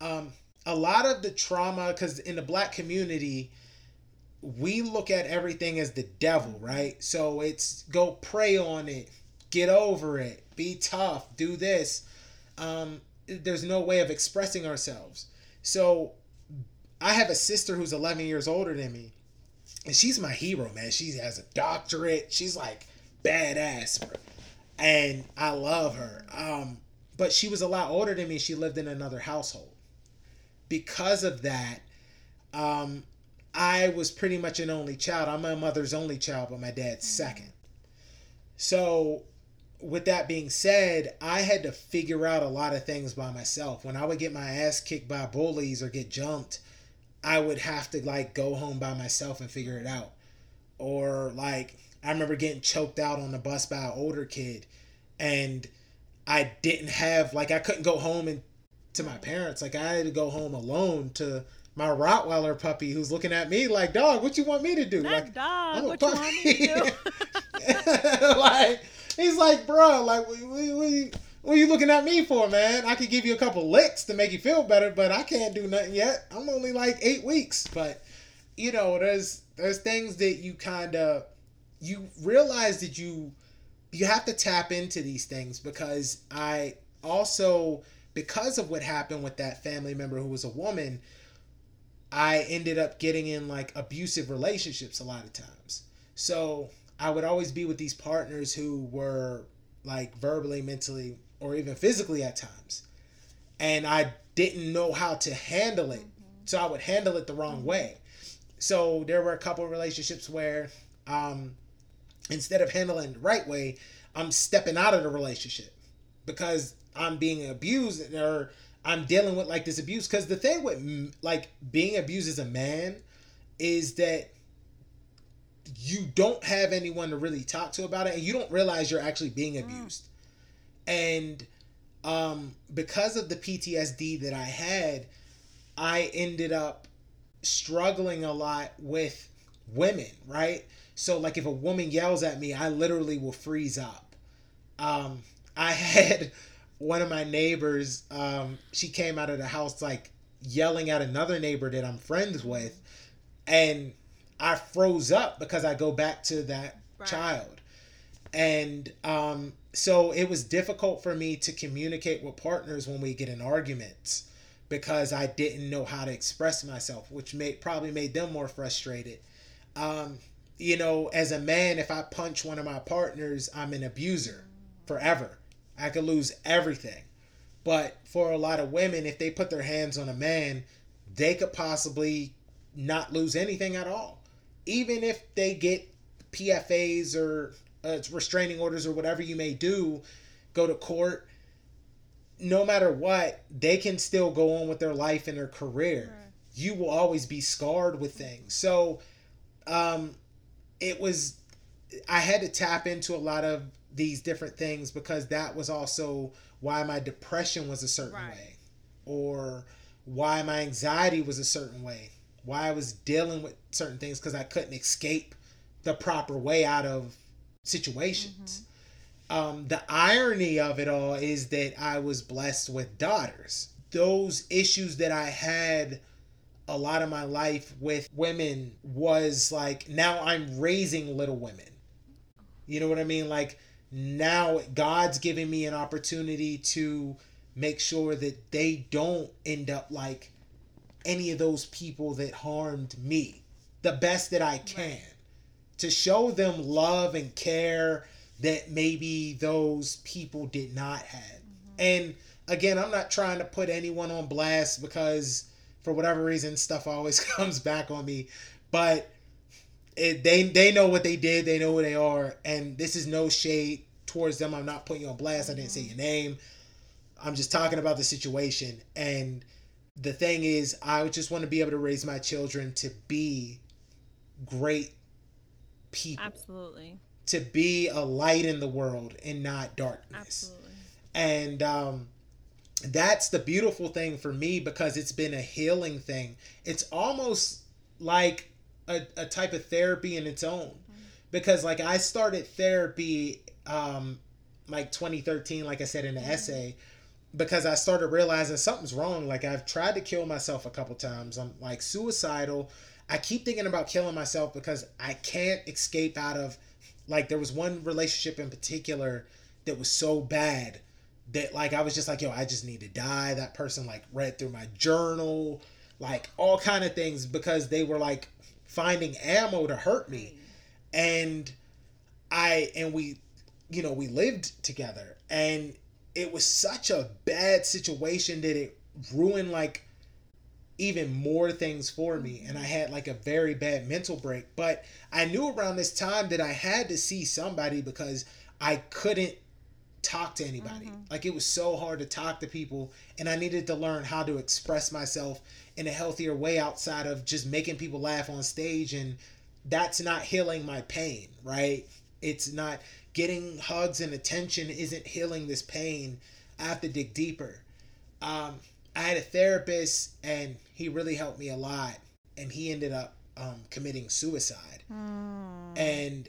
Um a lot of the trauma cuz in the black community we look at everything as the devil, right? So it's go pray on it, get over it, be tough, do this. Um, there's no way of expressing ourselves. So I have a sister who's 11 years older than me, and she's my hero, man. She has a doctorate. She's like badass, and I love her. Um, but she was a lot older than me. She lived in another household. Because of that, um, I was pretty much an only child. I'm my mother's only child, but my dad's second. So with that being said, I had to figure out a lot of things by myself. When I would get my ass kicked by bullies or get jumped, I would have to like go home by myself and figure it out. Or like I remember getting choked out on the bus by an older kid, and I didn't have like I couldn't go home and to my parents. Like I had to go home alone to my Rottweiler puppy who's looking at me like, dog, what you want me to do? That like, dog, what you want me to do? like, he's like, bro, like, what, what, what are you looking at me for, man? I could give you a couple licks to make you feel better, but I can't do nothing yet. I'm only like eight weeks, but you know, there's there's things that you kind of you realize that you you have to tap into these things because I also because of what happened with that family member who was a woman, I ended up getting in like abusive relationships a lot of times. So I would always be with these partners who were like verbally, mentally, or even physically at times. And I didn't know how to handle it. So I would handle it the wrong way. So there were a couple of relationships where um, instead of handling the right way, I'm stepping out of the relationship because I'm being abused or I'm dealing with like this abuse. Because the thing with like being abused as a man is that you don't have anyone to really talk to about it, and you don't realize you're actually being abused. And um, because of the PTSD that I had, I ended up struggling a lot with women, right? So like if a woman yells at me, I literally will freeze up. Um, I had one of my neighbors, um, she came out of the house like yelling at another neighbor that I'm friends with, and I froze up because I go back to that Right. child. And um, so it was difficult for me to communicate with partners when we get in arguments because I didn't know how to express myself, which made probably made them more frustrated. Um, you know, as a man, if I punch one of my partners, I'm an abuser forever. I could lose everything. But for a lot of women, if they put their hands on a man, they could possibly not lose anything at all. Even if they get PFAs or uh, restraining orders or whatever you may do, go to court, no matter what, they can still go on with their life and their career. Right. You will always be scarred with things. So, um, it was, I had to tap into a lot of these different things because that was also why my depression was a certain Right. way or why my anxiety was a certain way, why I was dealing with certain things because I couldn't escape the proper way out of situations. Um, the irony of it all is that I was blessed with daughters. Those issues that I had a lot of my life with women was like now I'm raising little women. You know what I mean? Like now God's giving me an opportunity to make sure that they don't end up like any of those people that harmed me the best that I can to show them love and care that maybe those people did not have. Mm-hmm. And again, I'm not trying to put anyone on blast because for whatever reason stuff always comes back on me, but it, they they know what they did, they know who they are, and this is no shade towards them. I'm not putting you on blast. I didn't say mm-hmm. your name. I'm just talking about the situation and the thing is I just want to be able to raise my children to be great people Absolutely. to be a light in the world and not darkness. Absolutely. And um, that's the beautiful thing for me because it's been a healing thing. It's almost like a, a type of therapy in its own. Because like I started therapy um, like 2013, like I said in the essay, because I started realizing something's wrong. Like I've tried to kill myself a couple times. I'm like suicidal. I keep thinking about killing myself because I can't escape out of like there was one relationship in particular that was so bad that like I was just like, yo, I just need to die. That person like read through my journal, like all kind of things because they were like finding ammo to hurt me. And I and we you know, we lived together and it was such a bad situation that it ruined like even more things for me and I had like a very bad mental break. But I knew around this time that I had to see somebody because I couldn't talk to anybody. Mm-hmm. Like it was so hard to talk to people and I needed to learn how to express myself in a healthier way outside of just making people laugh on stage and that's not healing my pain, right? It's not getting hugs and attention isn't healing this pain. I have to dig deeper. Um, I had a therapist and he really helped me a lot. And he ended up um, committing suicide. Mm. And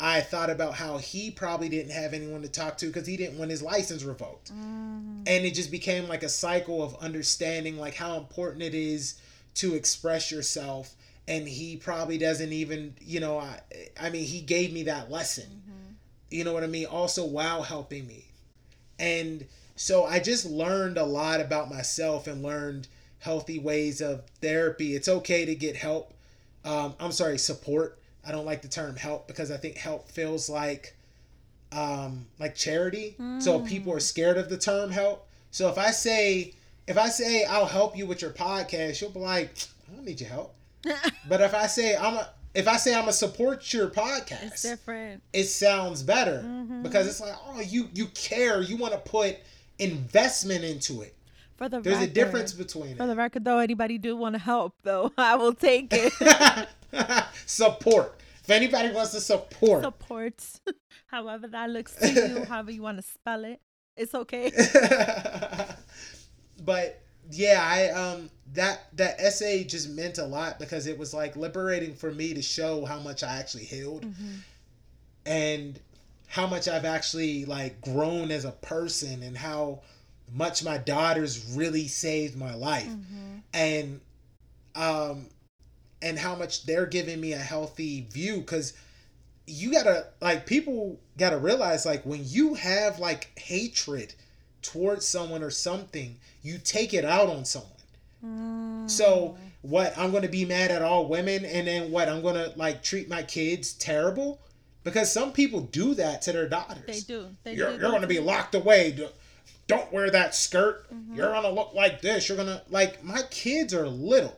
I thought about how he probably didn't have anyone to talk to because he didn't want his license revoked. Mm. And it just became like a cycle of understanding like how important it is to express yourself. And he probably doesn't even, you know, I, I mean, he gave me that lesson. Mhm. You know what I mean? Also, while helping me. And so I just learned a lot about myself and learned healthy ways of therapy. It's okay to get help. Um, I'm sorry, support. I don't like the term help because I think help feels like um, like charity. So people are scared of the term help. So if I say if I say I'll help you with your podcast, you'll be like, I don't need your help. but if I say I'm a if I say I'm gonna support your podcast, It's different. it sounds better Mhm. because it's like oh you you care you want to put investment into it For the there's a record, difference between For it the record, though, anybody do want to help, though, I will take it. support if anybody wants to support Support, however that looks to you, however you want to spell it, it's okay. but yeah i um that that essay just meant a lot because it was like liberating for me to show how much i actually healed Mhm. and how much I've actually like grown as a person and how much my daughters really saved my life Mhm. and um and how much they're giving me a healthy view cuz you got to like people got to realize like when you have like hatred towards someone or something you take it out on someone Mm. so what? I'm gonna be mad at all women, and then what? I'm gonna like treat my kids terrible because some people do that to their daughters. they do. They You're, do. you're gonna be locked away. Don't wear that skirt. Mm-hmm. You're gonna look like this. You're gonna like my kids are little,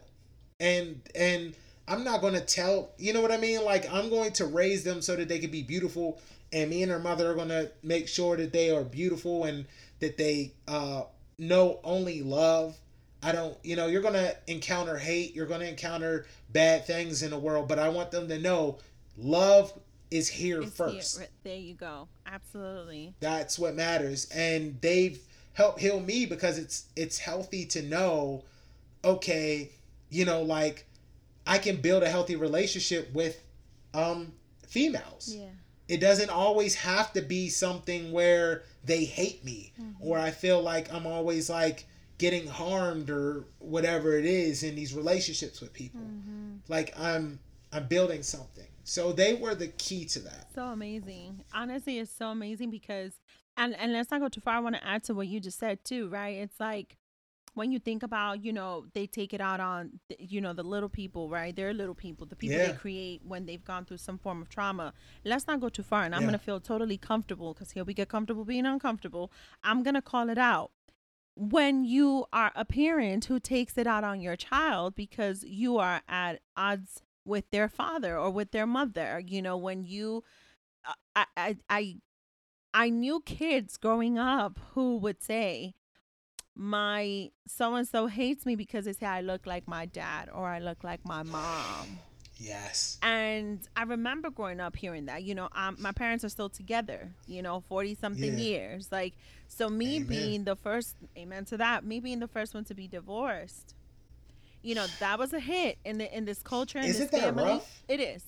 and and I'm not gonna tell. You know what I mean? Like I'm going to raise them so that they can be beautiful, and me and her mother are gonna make sure that they are beautiful and that they uh, know only love. I don't, you know, you're gonna encounter hate. You're gonna encounter bad things in the world, but I want them to know love is here It's first. here. There you go. Absolutely. That's what matters. And they've helped heal me because it's it's healthy to know, okay, you know, like I can build a healthy relationship with um females. Yeah. It doesn't always have to be something where they hate me or I feel like I'm always like getting harmed or whatever it is in these relationships with people. Mm-hmm. Like I'm I'm building something. So they were the key to that. So amazing. Honestly, it's so amazing because, and and let's not go too far. I want to add to what you just said too, right? It's like when you think about, you know, they take it out on, you know, the little people, right? They're little people, the people they create when they've gone through some form of trauma. Let's not go too far, and I'm Yeah. gonna feel totally comfortable because here we get comfortable being uncomfortable. I'm gonna call it out. When you are a parent who takes it out on your child because you are at odds with their father or with their mother, you know, when you uh, I I I I knew kids growing up who would say, "My so and so hates me because they say I look like my dad or I look like my mom." Yes. And I remember growing up hearing that. You know, um, my parents are still together. You know, forty something Yeah. years. Like, so me Amen. being the first, amen to that. Me being the first one to be divorced. You know, that was a hit in the in this culture in Isn't this that family. rough? It is.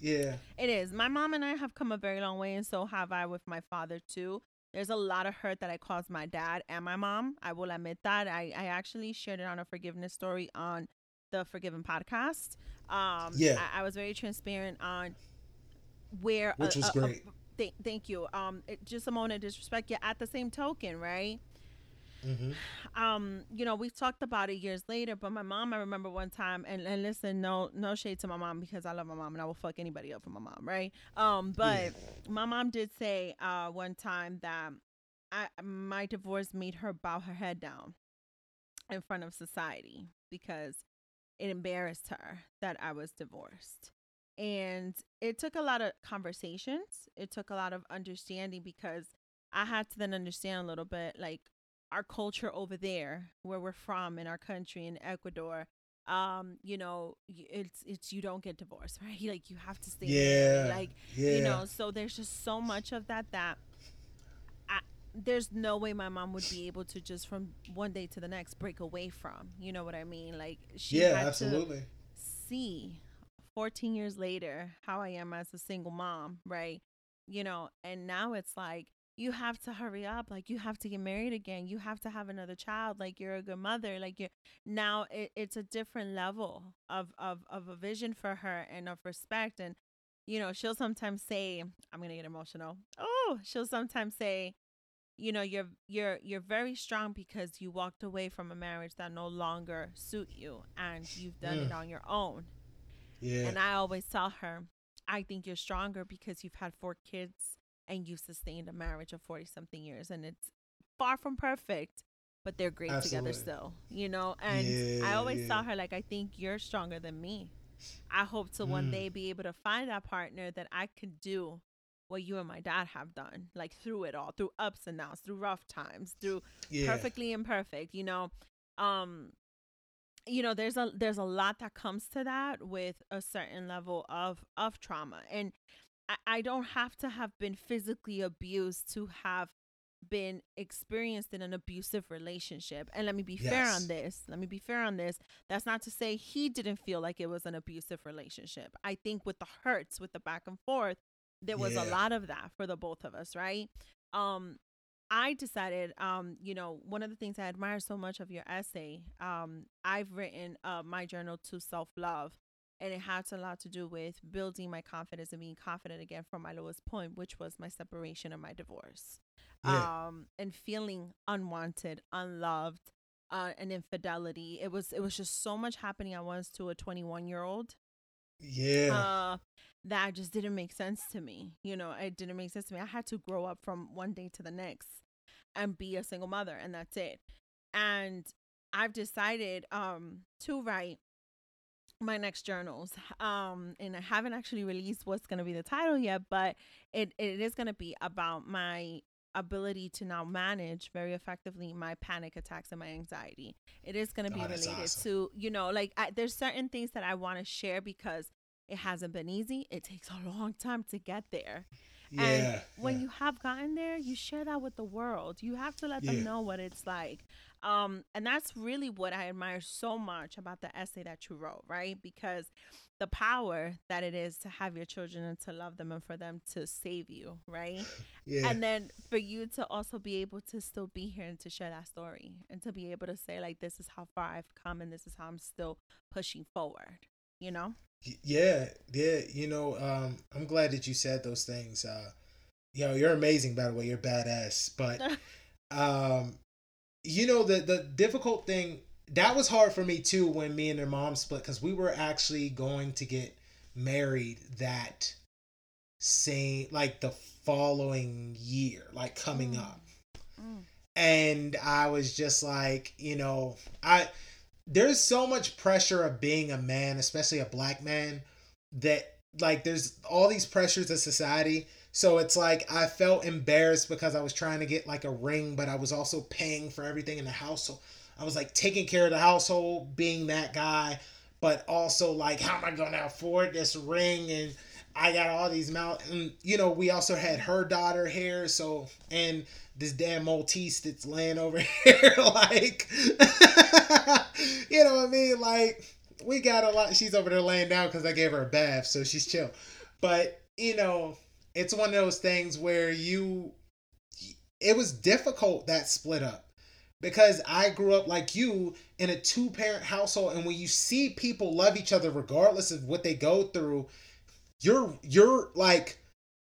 Yeah. It is. My mom and I have come a very long way, and so have I with my father too. There's a lot of hurt that I caused my dad and my mom. I will admit that. I, I actually shared it on a forgiveness story on the Forgiven podcast. Um, Yeah. I, I was very transparent on where, Which was great. th- thank you. Um, it, just a moment of disrespect. Yeah. At the same token, right? Hmm um you know we've talked about it years later but my mom i remember one time and, and listen no no shade to my mom because i love my mom and i will fuck anybody up for my mom right? Um but Yeah. my mom did say uh one time that i my divorce made her bow her head down in front of society because it embarrassed her that i was divorced. And it took a lot of conversations. It took a lot of understanding because i had to then understand a little bit like our culture over there where we're from in our country in ecuador um you know it's it's you don't get divorced right like you have to stay Yeah. like yeah. you know so there's just so much of that that I, there's no way my mom would be able to just from one day to the next break away from you know what i mean like she yeah, had absolutely. to see 14 years later how i am as a single mom right you know and now it's like you have to hurry up like you have to get married again you have to have another child like you're a good mother like you're now it, it's a different level of, of of a vision for her and of respect and you know she'll sometimes say i'm gonna get emotional oh she'll sometimes say you know you're you're you're very strong because you walked away from a marriage that no longer suit you and you've done it Mm. on your own Yeah. and I always tell her, I think you're stronger because you've had four kids and you've sustained a marriage of 40 something years. And it's far from perfect, but they're great together still, you know? And I always yeah. tell her, like, I think you're stronger than me. I hope to one Mm. day be able to find that partner that I could do what you and my dad have done, like through it all, through ups and downs, through rough times, through yeah. perfectly imperfect you know um you know there's a there's a lot that comes to that with a certain level of of trauma and I, I don't have to have been physically abused to have been experienced in an abusive relationship and let me be fair on this let me be fair on this that's not to say he didn't feel like it was an abusive relationship. I think with the hurts with the back and forth there was a lot of that for the both of us right? Um I decided, um, you know, one of the things I admire so much of your essay, um, I've written uh, my journal to self love, and it had a lot to do with building my confidence and being confident again from my lowest point, which was my separation and my divorce, Yeah. um, and feeling unwanted, unloved, uh, and infidelity. It was it was just so much happening at once to a 21 year old yeah. uh that just didn't make sense to me you know it didn't make sense to me i had to grow up from one day to the next and be a single mother and that's it and i've decided um to write my next journals um and i haven't actually released what's going to be the title yet but it, it is going to be about my ability to now manage very effectively my panic attacks and my anxiety. It is going to be Oh, related awesome. to you know like I, there's certain things that i want to share because it hasn't been easy. It takes a long time to get there yeah. and when yeah. you have gotten there, you share that with the world. You have to let Yeah. them know what it's like. Um, and that's really what I admire so much about the essay that you wrote, right? Because the power that it is to have your children and to love them and for them to save you, right? yeah. And then for you to also be able to still be here and to share that story and to be able to say, like, this is how far I've come and this is how I'm still pushing forward, you know? Yeah, yeah. You know, um, I'm glad that you said those things. Uh, you know, you're amazing, by the way. You're badass. But, um, you know, the the difficult thing that was hard for me too when me and their mom split because we were actually going to get married that same like the following year, like coming Mm. up Mm. and I was just like, you know, I there's so much pressure of being a man, especially a black man, that like there's all these pressures of society. So it's like I felt embarrassed because I was trying to get like a ring, but I was also paying for everything in the household. I was like taking care of the household, being that guy, but also like how am I gonna afford this ring and I got all these mouth and you know, we also had her daughter here, so and this damn Maltese that's laying over here, like you know what I mean? Like we got a lot she's over there laying down because I gave her a bath, so she's chill. But you know, it's one of those things where you it was difficult that split up because I grew up like you in a two parent household and when you see people love each other regardless of what they go through you're you're like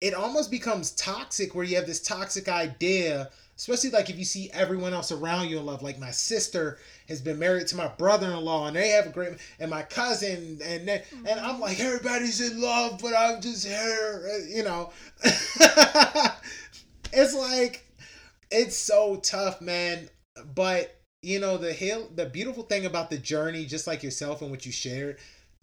it almost becomes toxic where you have this toxic idea especially like if you see everyone else around you in love. Like my sister has been married to my brother-in-law and they have a great and my cousin and they, and I'm like everybody's in love but I'm just here uh, you know? It's like it's so tough man. But you know the hill the beautiful thing about the journey just like yourself and what you shared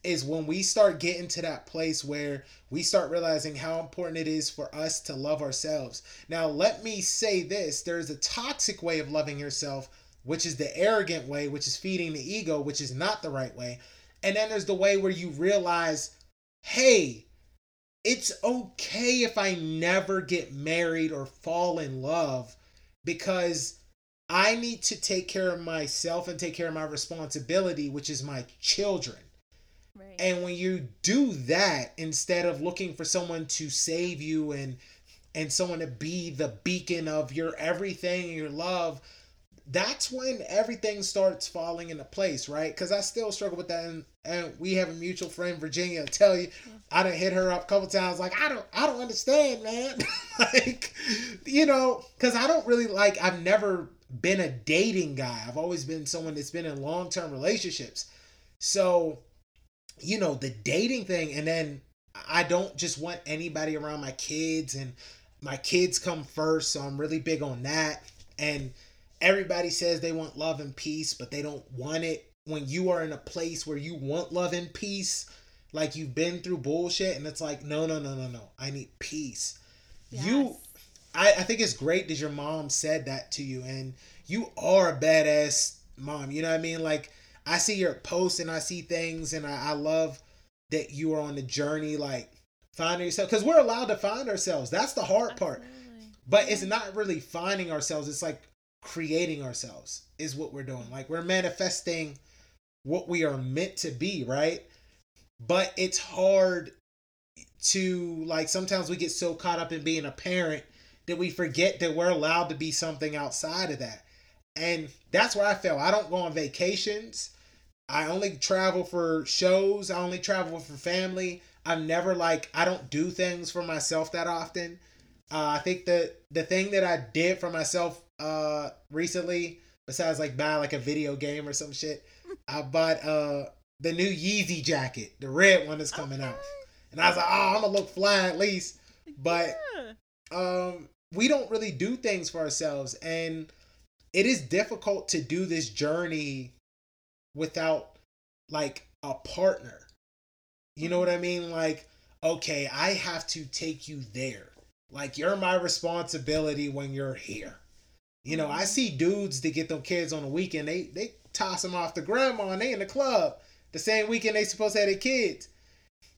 is when we start getting to that place where we start realizing how important it is for us to love ourselves. Now, let me say this there's a toxic way of loving yourself which is the arrogant way, which is feeding the ego, which is not the right way. And then there's the way where you realize, hey, it's okay if I never get married or fall in love because I need to take care of myself and take care of my responsibility, which is my children. Right. And when you do that instead of looking for someone to save you and and someone to be the beacon of your everything your love, that's when everything starts falling into place, right? Because I still struggle with that, and, and we have a mutual friend, Virginia. tell you, I done hit her up a couple times. Like I don't, I don't understand, man. like, you know, because I don't really like. I've never been a dating guy. I've always been someone that's been in long term relationships. So, you know, the dating thing, and then I don't just want anybody around my kids, and my kids come first. So I'm really big on that, and everybody says they want love and peace, but they don't want it when you are in a place where you want love and peace, like you've been through bullshit, and it's like, no, no, no, no, no. I need peace. Yes. You I, I think it's great that your mom said that to you and you are a badass mom. You know what I mean? Like I see your posts and I see things and I, I love that you are on the journey, like finding yourself because we're allowed to find ourselves. That's the hard Absolutely. part. But it's not really finding ourselves. It's like creating ourselves is what we're doing. Like we're manifesting what we are meant to be, right? But it's hard to like sometimes we get so caught up in being a parent that we forget that we're allowed to be something outside of that. And that's where I feel. I don't go on vacations. I only travel for shows. I only travel for family. I'm never like I don't do things for myself that often. Uh, I think that the thing that I did for myself uh recently, besides like buy like a video game or some shit, I bought uh the new Yeezy jacket, the red one is coming okay. out, and I was like, oh, I'm gonna look fly at least. But yeah. um, we don't really do things for ourselves, and it is difficult to do this journey without like a partner. You know what I mean? Like, okay, I have to take you there. Like, you're my responsibility when you're here. You know, I mm-hmm. see dudes that get them kids on the weekend. They they toss them off the grandma and they in the club the same weekend they supposed to have their kids.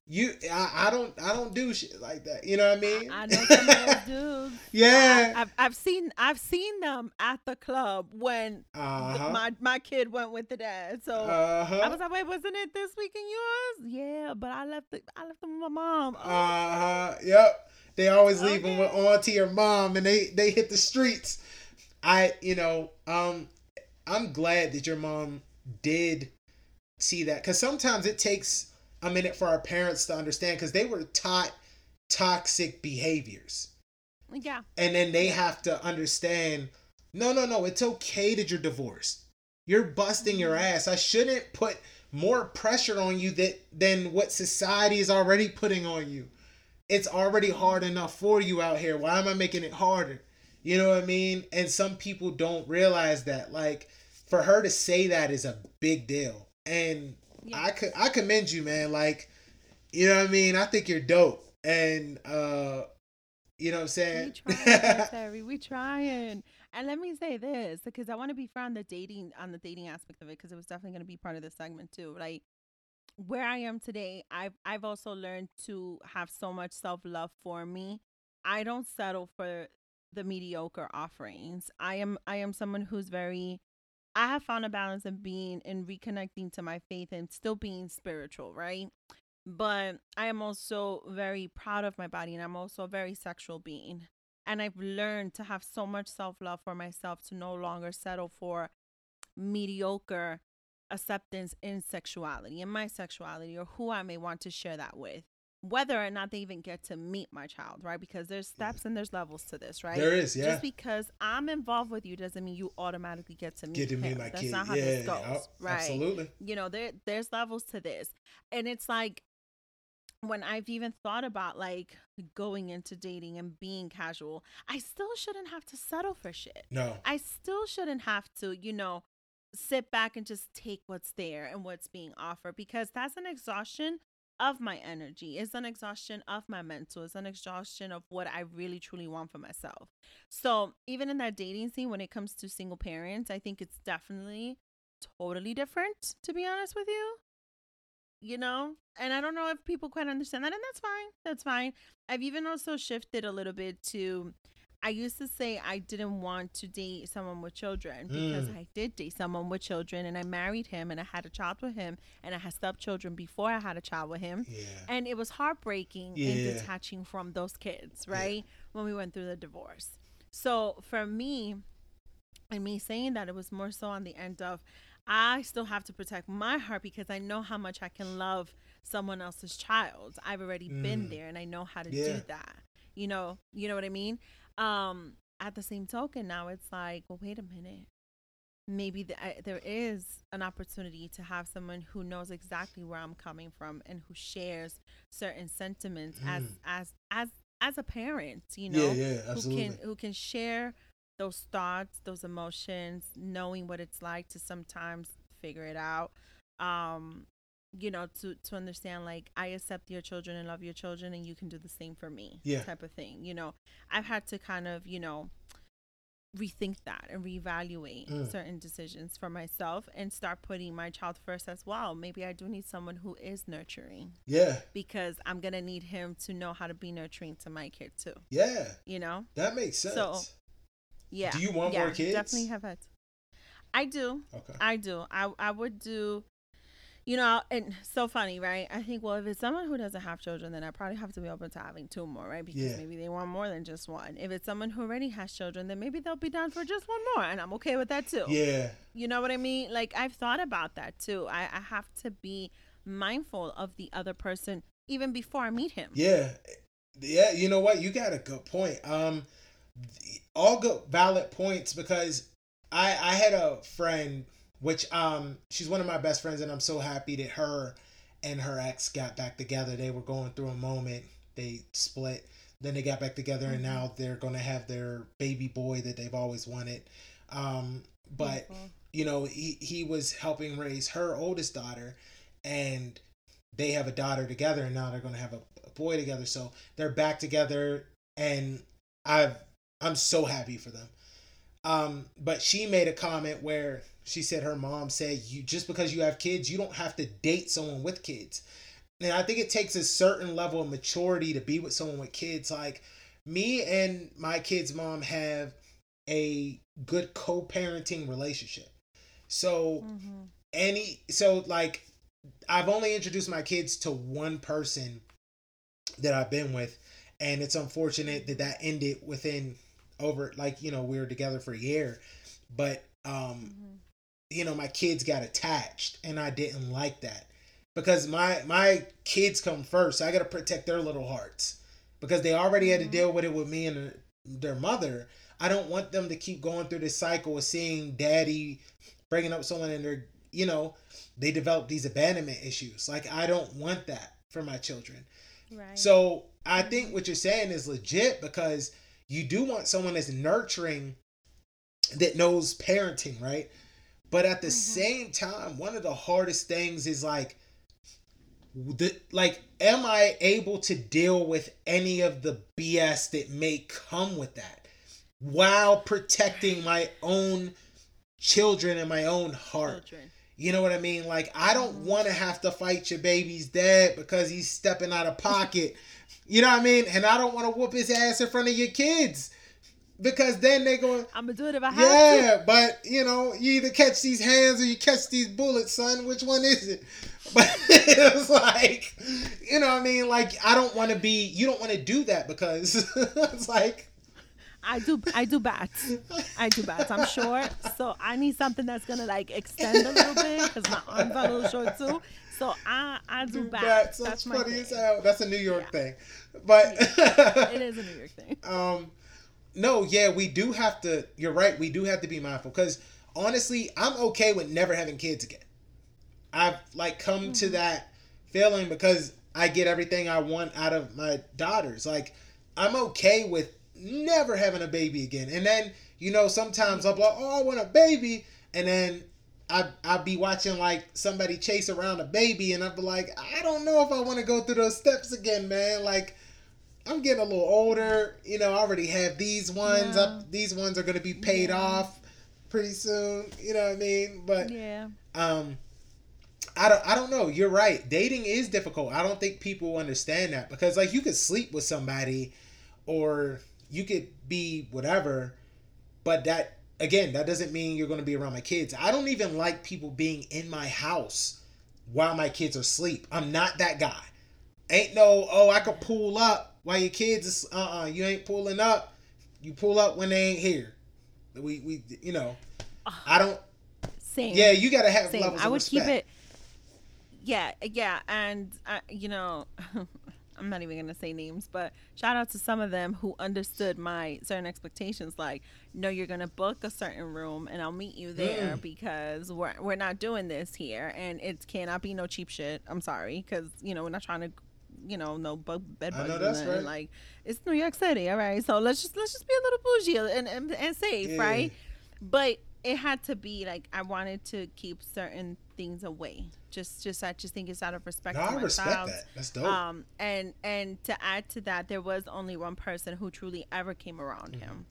You, I, I don't, I don't do shit like that. You know what I mean? I, know some of those dudes. yeah, I, have I've seen, I've seen them at the club when uh-huh. my my kid went with the dad. So uh-huh. I was like, wait, wasn't it this weekend yours? Yeah, but I left, the, I left them with my mom. Oh. Uh huh. Yep. They always leave okay. them with auntie or mom, and they they hit the streets. I, you know, um, I'm glad that your mom did see that because sometimes it takes a minute for our parents to understand because they were taught toxic behaviors. Yeah. And then they have to understand no, no, no, it's okay that you're divorced. You're busting your mm-hmm. ass. I shouldn't put more pressure on you that than what society is already putting on you. It's already hard enough for you out here. Why am I making it harder? You know what I mean? And some people don't realize that. Like for her to say that is a big deal. And yeah. I could I commend you, man. Like, you know what I mean? I think you're dope. And uh you know what I'm saying? We trying, Terry. we trying. And let me say this because I want to be fair on the dating on the dating aspect of it because it was definitely going to be part of the segment too. Like where I am today, I've I've also learned to have so much self love for me. I don't settle for the mediocre offerings. I am I am someone who's very I have found a balance of being and reconnecting to my faith and still being spiritual, right? But I am also very proud of my body and I'm also a very sexual being. And I've learned to have so much self love for myself to no longer settle for mediocre acceptance in sexuality, in my sexuality, or who I may want to share that with whether or not they even get to meet my child, right? Because there's mm. steps and there's levels to this, right? There is, yeah. Just because I'm involved with you doesn't mean you automatically get to meet get to him. meet my That's kid. not how yeah, this goes, yeah, right? Absolutely. You know, there there's levels to this, and it's like when I've even thought about like going into dating and being casual, I still shouldn't have to settle for shit. No, I still shouldn't have to, you know, sit back and just take what's there and what's being offered because that's an exhaustion of my energy. It's an exhaustion of my mental. It's an exhaustion of what I really truly want for myself. So even in that dating scene, when it comes to single parents, I think it's definitely totally different, to be honest with you. You know? And I don't know if people quite understand that, and that's fine. That's fine. I've even also shifted a little bit to I used to say I didn't want to date someone with children because Mm. I did date someone with children and I married him and I had a child with him and I had stepchildren before I had a child with him. Yeah. And it was heartbreaking in Yeah. detaching from those kids, right? When we went through the divorce. So for me, and me saying that, it was more so on the end of I still have to protect my heart because I know how much I can love someone else's child. I've already been Mm. there and I know how to Yeah. do that. You know, you know what I mean? Um at the same token now it's like, well wait a minute. Maybe the, I, there is an opportunity to have someone who knows exactly where I'm coming from and who shares certain sentiments as Mm. as as as a parent, you know, yeah, yeah, who can who can share those thoughts, those emotions, knowing what it's like to sometimes figure it out. Um, you know, to to understand like I accept your children and love your children and you can do the same for me. Yeah. Type of thing. You know, I've had to kind of, you know, rethink that and reevaluate Mm. certain decisions for myself and start putting my child first as well. Maybe I do need someone who is nurturing yeah, because I'm gonna need him to know how to be nurturing to my kid too. yeah, You know? that makes sense. So, Yeah. Do you want yeah, more kids? Definitely have had. I do. okay. I do. I I would do. You know, and so funny, right? I think, well, if it's someone who doesn't have children, then I probably have to be open to having two more, right? Because Yeah. maybe they want more than just one. If it's someone who already has children, then maybe they'll be down for just one more, and I'm okay with that too. Yeah, You know what I mean? Like I've thought about that too. I, I have to be mindful of the other person even before I meet him. yeah, yeah. You know what? You got a good point. Um, all good, valid points because I I had a friend which um she's one of my best friends and I'm so happy that her and her ex got back together. They were going through a moment. They split. Then they got back together and Mhm. now they're gonna have their baby boy that they've always wanted. Um, but Beautiful. you know, he, he was helping raise her oldest daughter and they have a daughter together and now they're going to have a, a boy together. So they're back together and I've, I'm so happy for them. Um, but she made a comment where she said her mom said you just because you have kids, you don't have to date someone with kids. And I think it takes a certain level of maturity to be with someone with kids. Like me and my kid's mom have a good co-parenting relationship. So Mhm. any so like I've only introduced my kids to one person that I've been with and it's unfortunate that that ended within over like you know we were together for a year but um Mhm. You know my kids got attached and I didn't like that because my my kids come first so I got to protect their little hearts because they already had to Mhm. deal with it with me and their mother I don't want them to keep going through this cycle of seeing daddy bringing up someone and they're you know they develop these abandonment issues like I don't want that for my children Right. so I think what you're saying is legit because you do want someone that's nurturing that knows parenting, right? But at the Mhm. same time, one of the hardest things is like the like am I able to deal with any of the BS that may come with that while protecting my own children and my own heart? Children. You know what I mean? Like I don't Mhm. want to have to fight your baby's dad because he's stepping out of pocket. you know what I mean? And I don't want to whoop his ass in front of your kids because then they go, I'm gonna do it if I have to. yeah. But you know, you either catch these hands or you catch these bullets, son. Which one is it? But it was like, you know what I mean? Like I don't want to be. You don't want to do that because it's like. I do I do bats. I do bats. I'm short, so I need something that's gonna like extend a little bit because my arms are a little short too. So I I do do bats. bats. That's That's funny thing. as hell. That's a New York Yeah. thing, but It is a New York thing. um no yeah we do have to you're right we do have to be mindful because honestly i'm okay with never having kids again i've like come to Mhm. that feeling because i get everything i want out of my daughters like i'm okay with never having a baby again and then you know sometimes i'm like oh i want a baby and then I I'd be watching like somebody chase around a baby, and I'd be like, I don't know if I want to go through those steps again, man. Like, I'm getting a little older. You know, I already have these ones Yeah. up. These ones are gonna be paid Yeah. off pretty soon. You know what I mean? But Yeah. um I don't I don't know. You're right. Dating is difficult. I don't think people understand that because like you could sleep with somebody or you could be whatever, but that again, that doesn't mean you're going to be around my kids. I don't even like people being in my house while my kids are asleep. I'm not that guy. Ain't no, oh, I could pull up while your kids is uh-uh, you ain't pulling up. You pull up when they ain't here. We we you know, I don't Same. yeah, you got to have Same. levels I would keep it. Yeah, yeah, and uh, you know, I'm not even gonna say names, but shout out to some of them who understood my certain expectations. Like, no, you're gonna book a certain room, and I'll meet you there Mm. because we're we're not doing this here, and it cannot be no cheap shit. I'm sorry, because you know we're not trying to. You know, no bug, bed I bugs. know that's right. Like it's New York City, all right. So let's just let's just be a little bougie and and, and safe, Yeah. right? but it had to be like I wanted to keep certain things away. Just, just I just think it's out of respect. No, to I respect child. that. That's dope. Um, and and to add to that, there was only one person who truly ever came around Mm-hmm. him,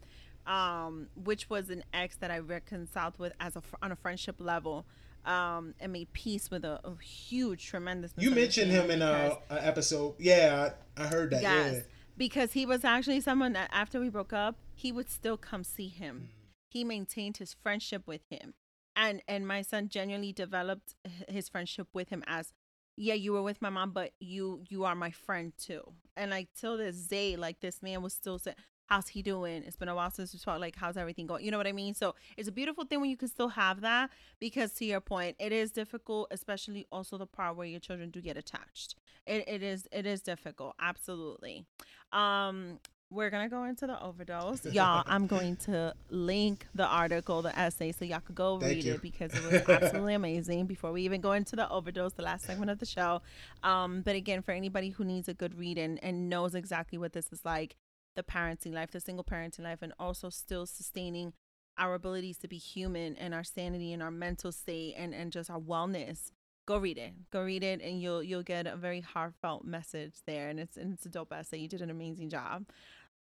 um, which was an ex that I reconciled with as a fr- on a friendship level. Um, and made peace with a, a huge, tremendous. you mentioned him in a, a episode. Yeah, I, I heard that. Yes, Yeah. because he was actually someone that after we broke up, he would still come see him. Mm. He maintained his friendship with him, and and my son genuinely developed his friendship with him as, yeah, you were with my mom, but you you are my friend too. And like till this day, like this man was still saying. How's he doing? It's been a while since we talked. Like, how's everything going? You know what I mean? So it's a beautiful thing when you can still have that because, to your point, it is difficult, especially also the part where your children do get attached it, it is it is difficult absolutely um we're gonna go into the overdose y'all i'm going to link the article the essay so y'all could go Thank read you. it because it was absolutely amazing before we even go into the overdose the last segment of the show um but again for anybody who needs a good read and, and knows exactly what this is like the parenting life the single parenting life and also still sustaining our abilities to be human and our sanity and our mental state and, and just our wellness. Go read it. Go read it and you'll you'll get a very heartfelt message there and it's and it's a dope essay. You did an amazing job.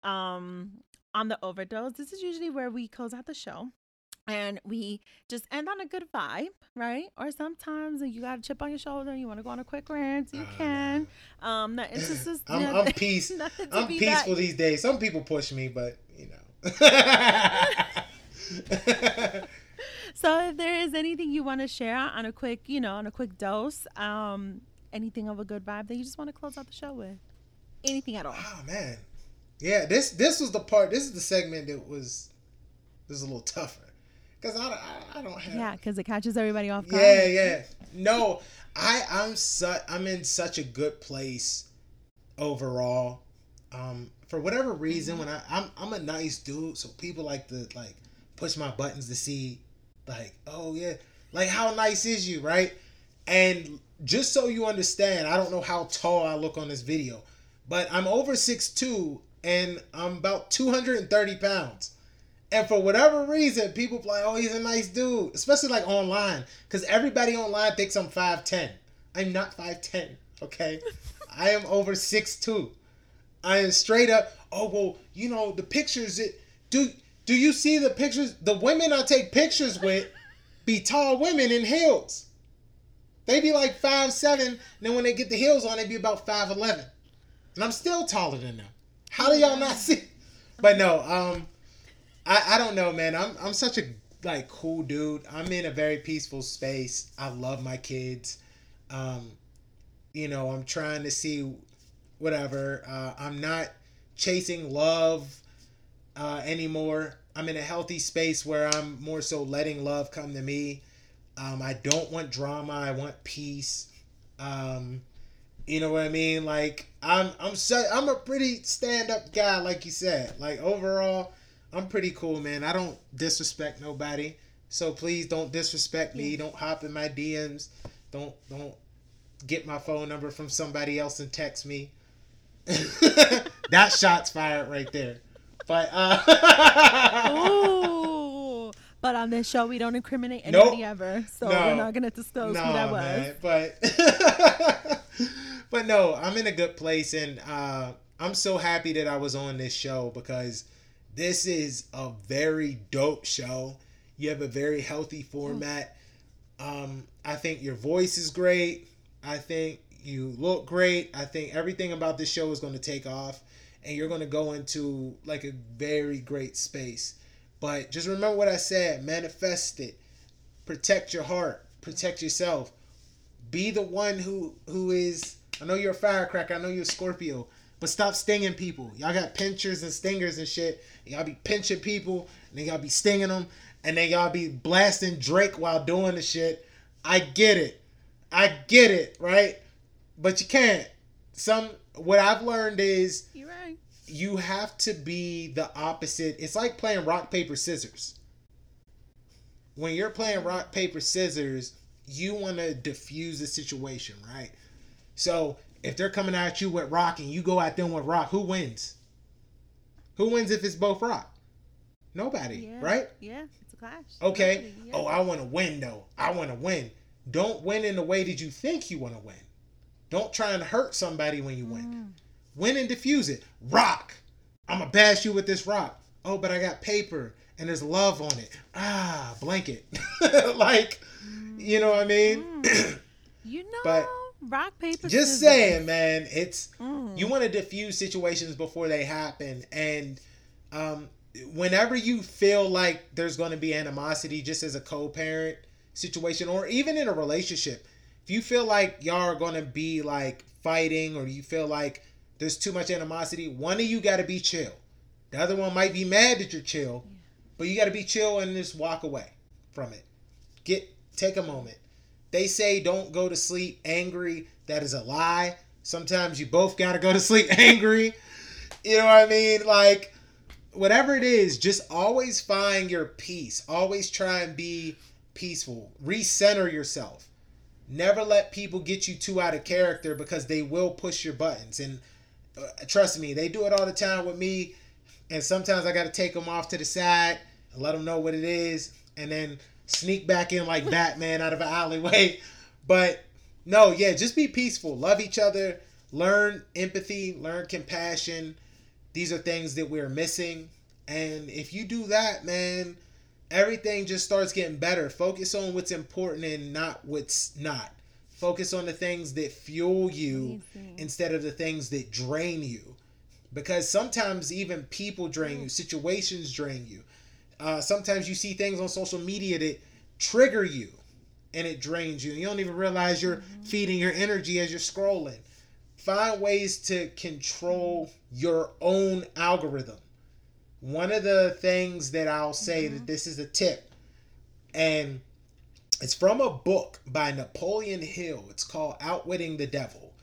Um on the overdose this is usually where we close out the show and we just end on a good vibe right or sometimes you got a chip on your shoulder you want to go on a quick rant you Oh, can um that it's just, just I'm, I'm peace. I'm peaceful that- these days. Some people push me, but you know. So if there is anything you want to share on a quick, you know, on a quick dose, um, anything of a good vibe that you just want to close out the show with, anything at all. oh man, yeah. This this was the part. This is the segment that was this is a little tougher because I, I I don't have. Yeah, because it catches everybody off guard. Yeah, yeah. No, I I'm su- I'm in such a good place overall. Um, for whatever reason, when I I'm I'm a nice dude, so people like to like push my buttons to see, like, oh yeah, like how nice is you, right? And just so you understand, I don't know how tall I look on this video, but I'm over 6'2 and I'm about 230 pounds. And for whatever reason, people be like, oh, he's a nice dude, especially like online, because everybody online thinks I'm 5'10. I'm not 5'10, okay? I am over 6'2. I am straight up, oh, well, you know, the pictures, it, do, do you see the pictures? The women I take pictures with be tall women in heels. They be like five seven, and then when they get the heels on, they be about five eleven, and I'm still taller than them. How do y'all not see? But no, um, I I don't know, man. I'm I'm such a like cool dude. I'm in a very peaceful space. I love my kids. Um, you know, I'm trying to see whatever. Uh, I'm not chasing love uh, anymore. I'm in a healthy space where I'm more so letting love come to me. Um, I don't want drama. I want peace. Um, you know what I mean? Like I'm I'm so, I'm a pretty stand up guy, like you said. Like overall, I'm pretty cool, man. I don't disrespect nobody. So please don't disrespect me. Yeah. Don't hop in my DMs. Don't don't get my phone number from somebody else and text me. that shot's fired right there. But uh Ooh. But on this show, we don't incriminate anybody Nope. ever, so No. we're not gonna disclose who that was. man, but but no, I'm in a good place, and uh, I'm so happy that I was on this show because this is a very dope show. You have a very healthy format. Um, I think your voice is great. I think you look great. I think everything about this show is going to take off, and you're going to go into like a very great space. But just remember what I said: manifest it, protect your heart, protect yourself. Be the one who who is. I know you're a firecracker. I know you're a Scorpio, but stop stinging people. Y'all got pinchers and stingers and shit. Y'all be pinching people, and then y'all be stinging them, and then y'all be blasting Drake while doing the shit. I get it. I get it, right? But you can't. Some what I've learned is You're right. you have to be the opposite. It's like playing rock paper scissors. When you're playing rock paper scissors, you want to diffuse the situation, right? So if they're coming at you with rock and you go at them with rock, who wins? Who wins if it's both rock? Nobody, Yeah. right? Yeah, it's a clash. Okay. Yeah. Oh, I want to win though. I want to win. Don't win in the way that you think you want to win. Don't try and hurt somebody when you win. Mm. Win and diffuse it. Rock. I'm gonna bash you with this rock. Oh, but I got paper and there's love on it. Ah, blanket. like, you know what I mean? Mm. You know, But- rock paper. Just saying, man. It's Mm. you want to diffuse situations before they happen and um, whenever you feel like there's going to be animosity just as a co-parent situation or even in a relationship if you feel like y'all are going to be like fighting or you feel like there's too much animosity one of you got to be chill the other one might be mad that you're chill but you got to be chill and just walk away from it get take a moment they say don't go to sleep angry. That is a lie. Sometimes you both got to go to sleep angry. You know what i mean? Like whatever it is just always find your peace. Always try and be peaceful. Recenter yourself. Never let people get you too out of character because they will push your buttons. And uh, trust me they do it all the time with me. And sometimes i got to take them off to the side and let them know what it is. And then sneak back in like batman out of an alleyway. But no yeah just be peaceful. Love each other. Learn empathy. Learn compassion. These are things that we're missing. And if you do that man everything just starts getting better. Focus on what's important and not what's not. Focus on the things that fuel you Amazing. instead of the things that drain you. Because sometimes even people drain you situations drain you uh, sometimes you see things on social media that trigger you and it drains you. You don't even realize you're feeding your energy as you're scrolling. Find ways to control your own algorithm. One of the things that i'll say that this is a tip and it's from a book by napoleon hill. It's called outwitting the devil.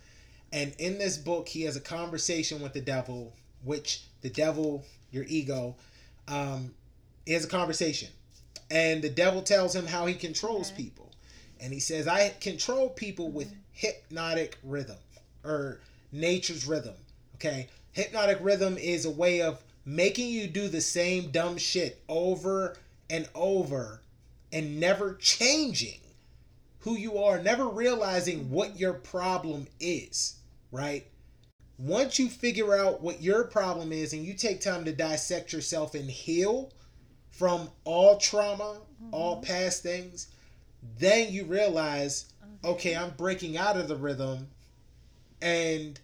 And in this book he has a conversation with the devil which the devil your ego um, he has a conversation. And the devil tells him how he controls Okay. people. And he says i control people with mm-hmm. hypnotic rhythm or nature's rhythm. Okay? Hypnotic rhythm is a way of making you do the same dumb shit over and over and never changing who you are never realizing mm-hmm. what your problem is right? Once you figure out what your problem is and you take time to dissect yourself and heal from all trauma, all past things, then you realize, okay, I'm breaking out of the rhythm and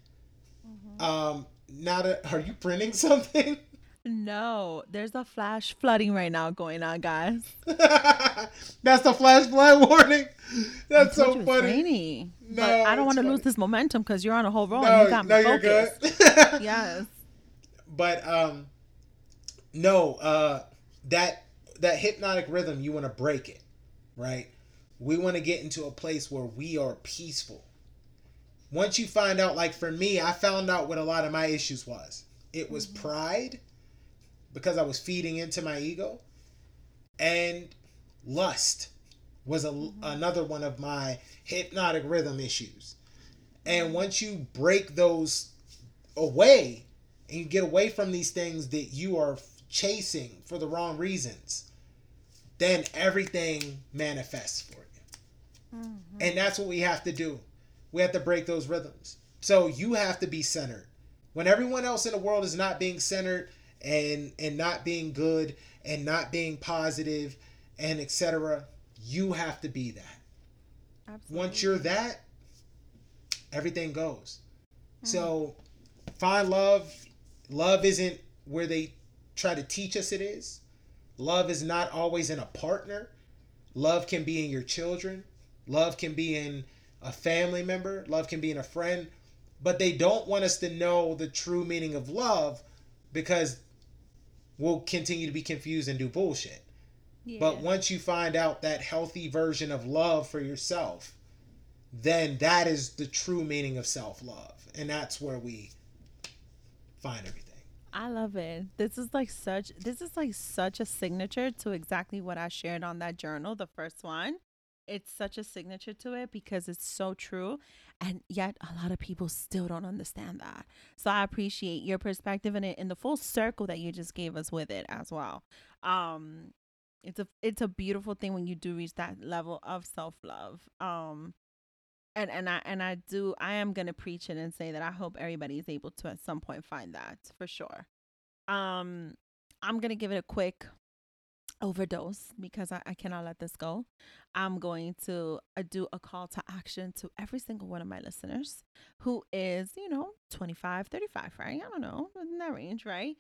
um now that are you printing something? No, there's a flash flooding right now going on, guys. That's the flash flood warning. That's so it's funny. rainy. No, but I don't want to lose this momentum because you're on a whole roll and No, you got me no, you're good. yes. but um no uh that that hypnotic rhythm you want to break it right? We want to get into a place where we are peaceful. Once you find out like for me i found out what a lot of my issues was. It was mm-hmm. pride because i was feeding into my ego and lust was a, mm-hmm. another one of my hypnotic rhythm issues. And once you break those away and you get away from these things that you are chasing for the wrong reasons then everything manifests for you. Mm-hmm. And that's what we have to do. We have to break those rhythms. So you have to be centered. When everyone else in the world is not being centered and and not being good and not being positive and etc., you have to be that. Absolutely. Once you're that, everything goes. So find love. Love isn't where they try to teach us it is. Love is not always in a partner. Love can be in your children. Love can be in a family member. Love can be in a friend. But they don't want us to know the true meaning of love because we'll continue to be confused and do bullshit. Yeah. But once you find out that healthy version of love for yourself, then that is the true meaning of self love. And that's where we find everything. I love it. This is like such this is like such a signature to exactly what I shared on that journal, the first one. It's such a signature to it because it's so true and yet a lot of people still don't understand that. So I appreciate your perspective in it and the full circle that you just gave us with it as well. Um it's a it's a beautiful thing when you do reach that level of self-love. Um and and I and I do I am gonna preach it and say that I hope everybody is able to at some point find that for sure. Um, I'm gonna give it a quick overdose because I, I cannot let this go. I'm going to uh, do a call to action to every single one of my listeners who is, you know, 25, 35, right? I don't know, in that range, right?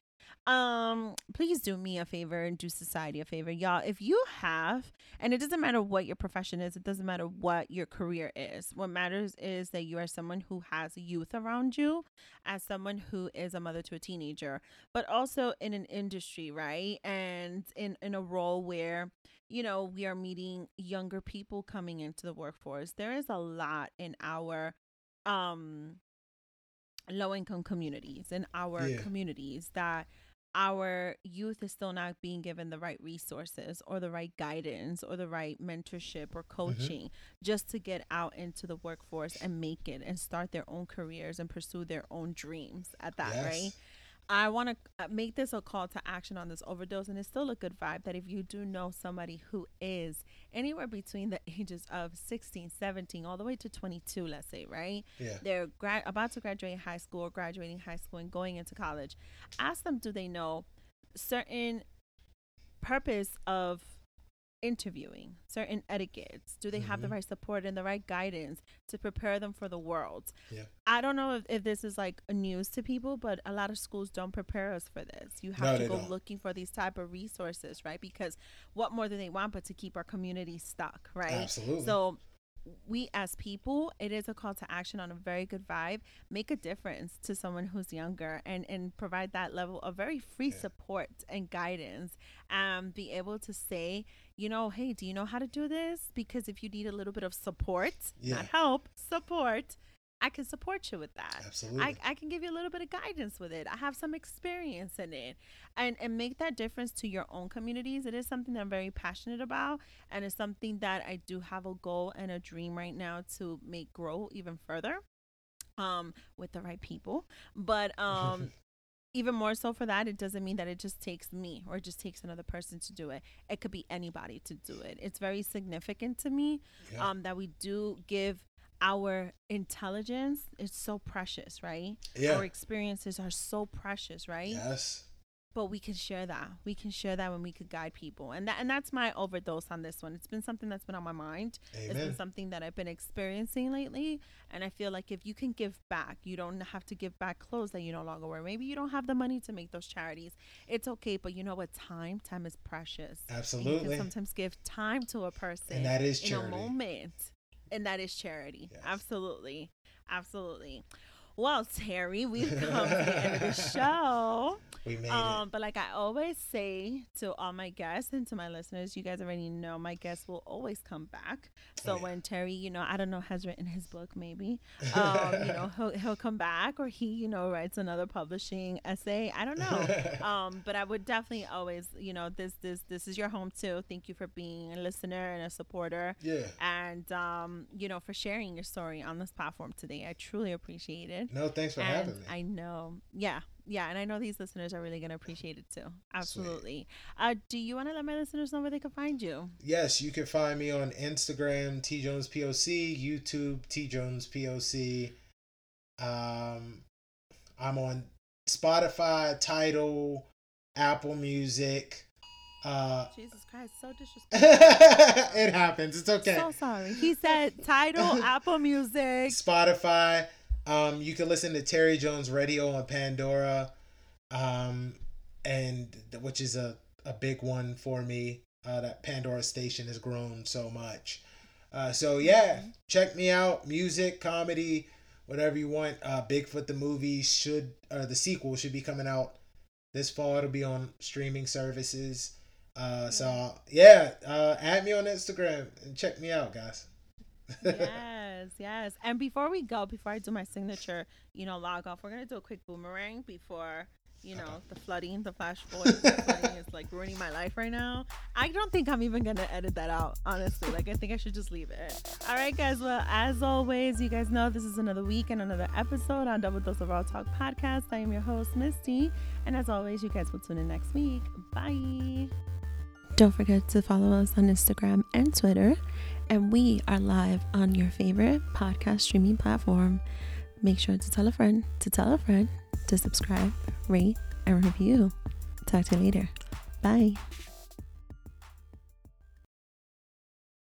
Um, please do me a favor and do society a favor, y'all. If you have, and it doesn't matter what your profession is, it doesn't matter what your career is. What matters is that you are someone who has youth around you, as someone who is a mother to a teenager, but also in an industry, right? And in in a role where you know we are meeting younger people coming into the workforce. There is a lot in our um low income communities in our Yeah. communities that our youth is still not being given the right resources or the right guidance or the right mentorship or mm-hmm. coaching just to get out into the workforce and make it and start their own careers and pursue their own dreams at that Yes. right I want to uh, make this a call to action on this overdose, and it's still a good vibe that if you do know somebody who is anywhere between the ages of 16, 17, all the way to 22, let's say, right? Yeah. They're gra- about to graduate high school or graduating high school and going into college. Ask them, do they know certain purpose of interviewing, certain etiquettes? Do they have the Mhm. right support and the right guidance to prepare them for the world? Yeah. I don't know if, if this is like news to people, but a lot of schools don't prepare us for this. You have to go looking for these type of resources, right? Because what more do they want but to keep our community stuck, right? Absolutely. So we as people, it is a call to action on a very good vibe. Make a difference to someone who's younger and and provide that level of very free Yeah. support and guidance. Um, be able to say, you know, hey, do you know how to do this? Because if you need a little bit of support, Yeah. not help, support, I can support you with that. Absolutely. I, I can give you a little bit of guidance with it. I have some experience in it. And and make that difference to your own communities. It is something that I'm very passionate about and it's something that I do have a goal and a dream right now to make grow even further. Um with the right people. But um even more so for that, it doesn't mean that it just takes me or it just takes another person to do it. It could be anybody to do it. It's very significant to me Yeah. um, that we do give our intelligence. is so precious, right? Yeah. Our experiences are so precious, right? yes. But we can share that. We can share that when we could guide people, and that and that's my overdose on this one. It's been something that's been on my mind. Amen. It's been something that I've been experiencing lately, and I feel like if you can give back, you don't have to give back clothes that you no longer wear. Maybe you don't have the money to make those charities. It's okay, but you know what? Time, time is precious. And you Absolutely. can sometimes give time to a person And that is in charity. a moment. And that is charity. Yes. Absolutely. Absolutely. Well, Terry, we've come to the end of the show. We made Um, but like I always say to all my guests and to my listeners, you guys already know my guests will always come back. So Oh, yeah. when Terry, you know, I don't know, has written his book, maybe, um, you know, he'll he'll come back, or he, you know, writes another publishing essay. I don't know. um, but I would definitely always, you know, this this this is your home too. Thank you for being a listener and a supporter yeah. and um, you know for sharing your story on this platform today i truly appreciate it No, thanks for and having me. I know. Yeah. Yeah. And I know these listeners are really going to appreciate it too. Absolutely. Uh, do you want to let my listeners know where they can find you? Yes, you can find me on Instagram, T Jones POC, YouTube, T Jones POC. Um, I'm on Spotify, Tidal, Apple Music. Uh, Jesus Christ, so disrespectful. it happens. It's okay. So sorry. He said Tidal, Apple Music. Spotify. Um, you can listen to Terry Jones Radio on Pandora, um, and which is a, a big one for me. Uh, that Pandora station has grown so much. Uh, so yeah, check me out. Music, comedy, whatever you want. Uh, Bigfoot the movie should or the sequel should be coming out this fall. It'll be on streaming services. Uh, so yeah, uh, add me on Instagram and check me out, guys. yes, yes. And before we go, before I do my signature, you know, log off, we're gonna do a quick boomerang before you know the flooding, the flash flooding is like ruining my life right now. I don't think I'm even gonna edit that out, honestly. Like I think I should just leave it. All right, guys. Well, as always, you guys know this is another week and another episode on Double Dose of Raw Talk podcast. I am your host, Misty, and as always, you guys will tune in next week. Bye. Don't forget to follow us on Instagram and Twitter. And we are live on your favorite podcast streaming platform. Make sure to tell a friend, to tell a friend, to subscribe, rate, and review. Talk to you later. Bye.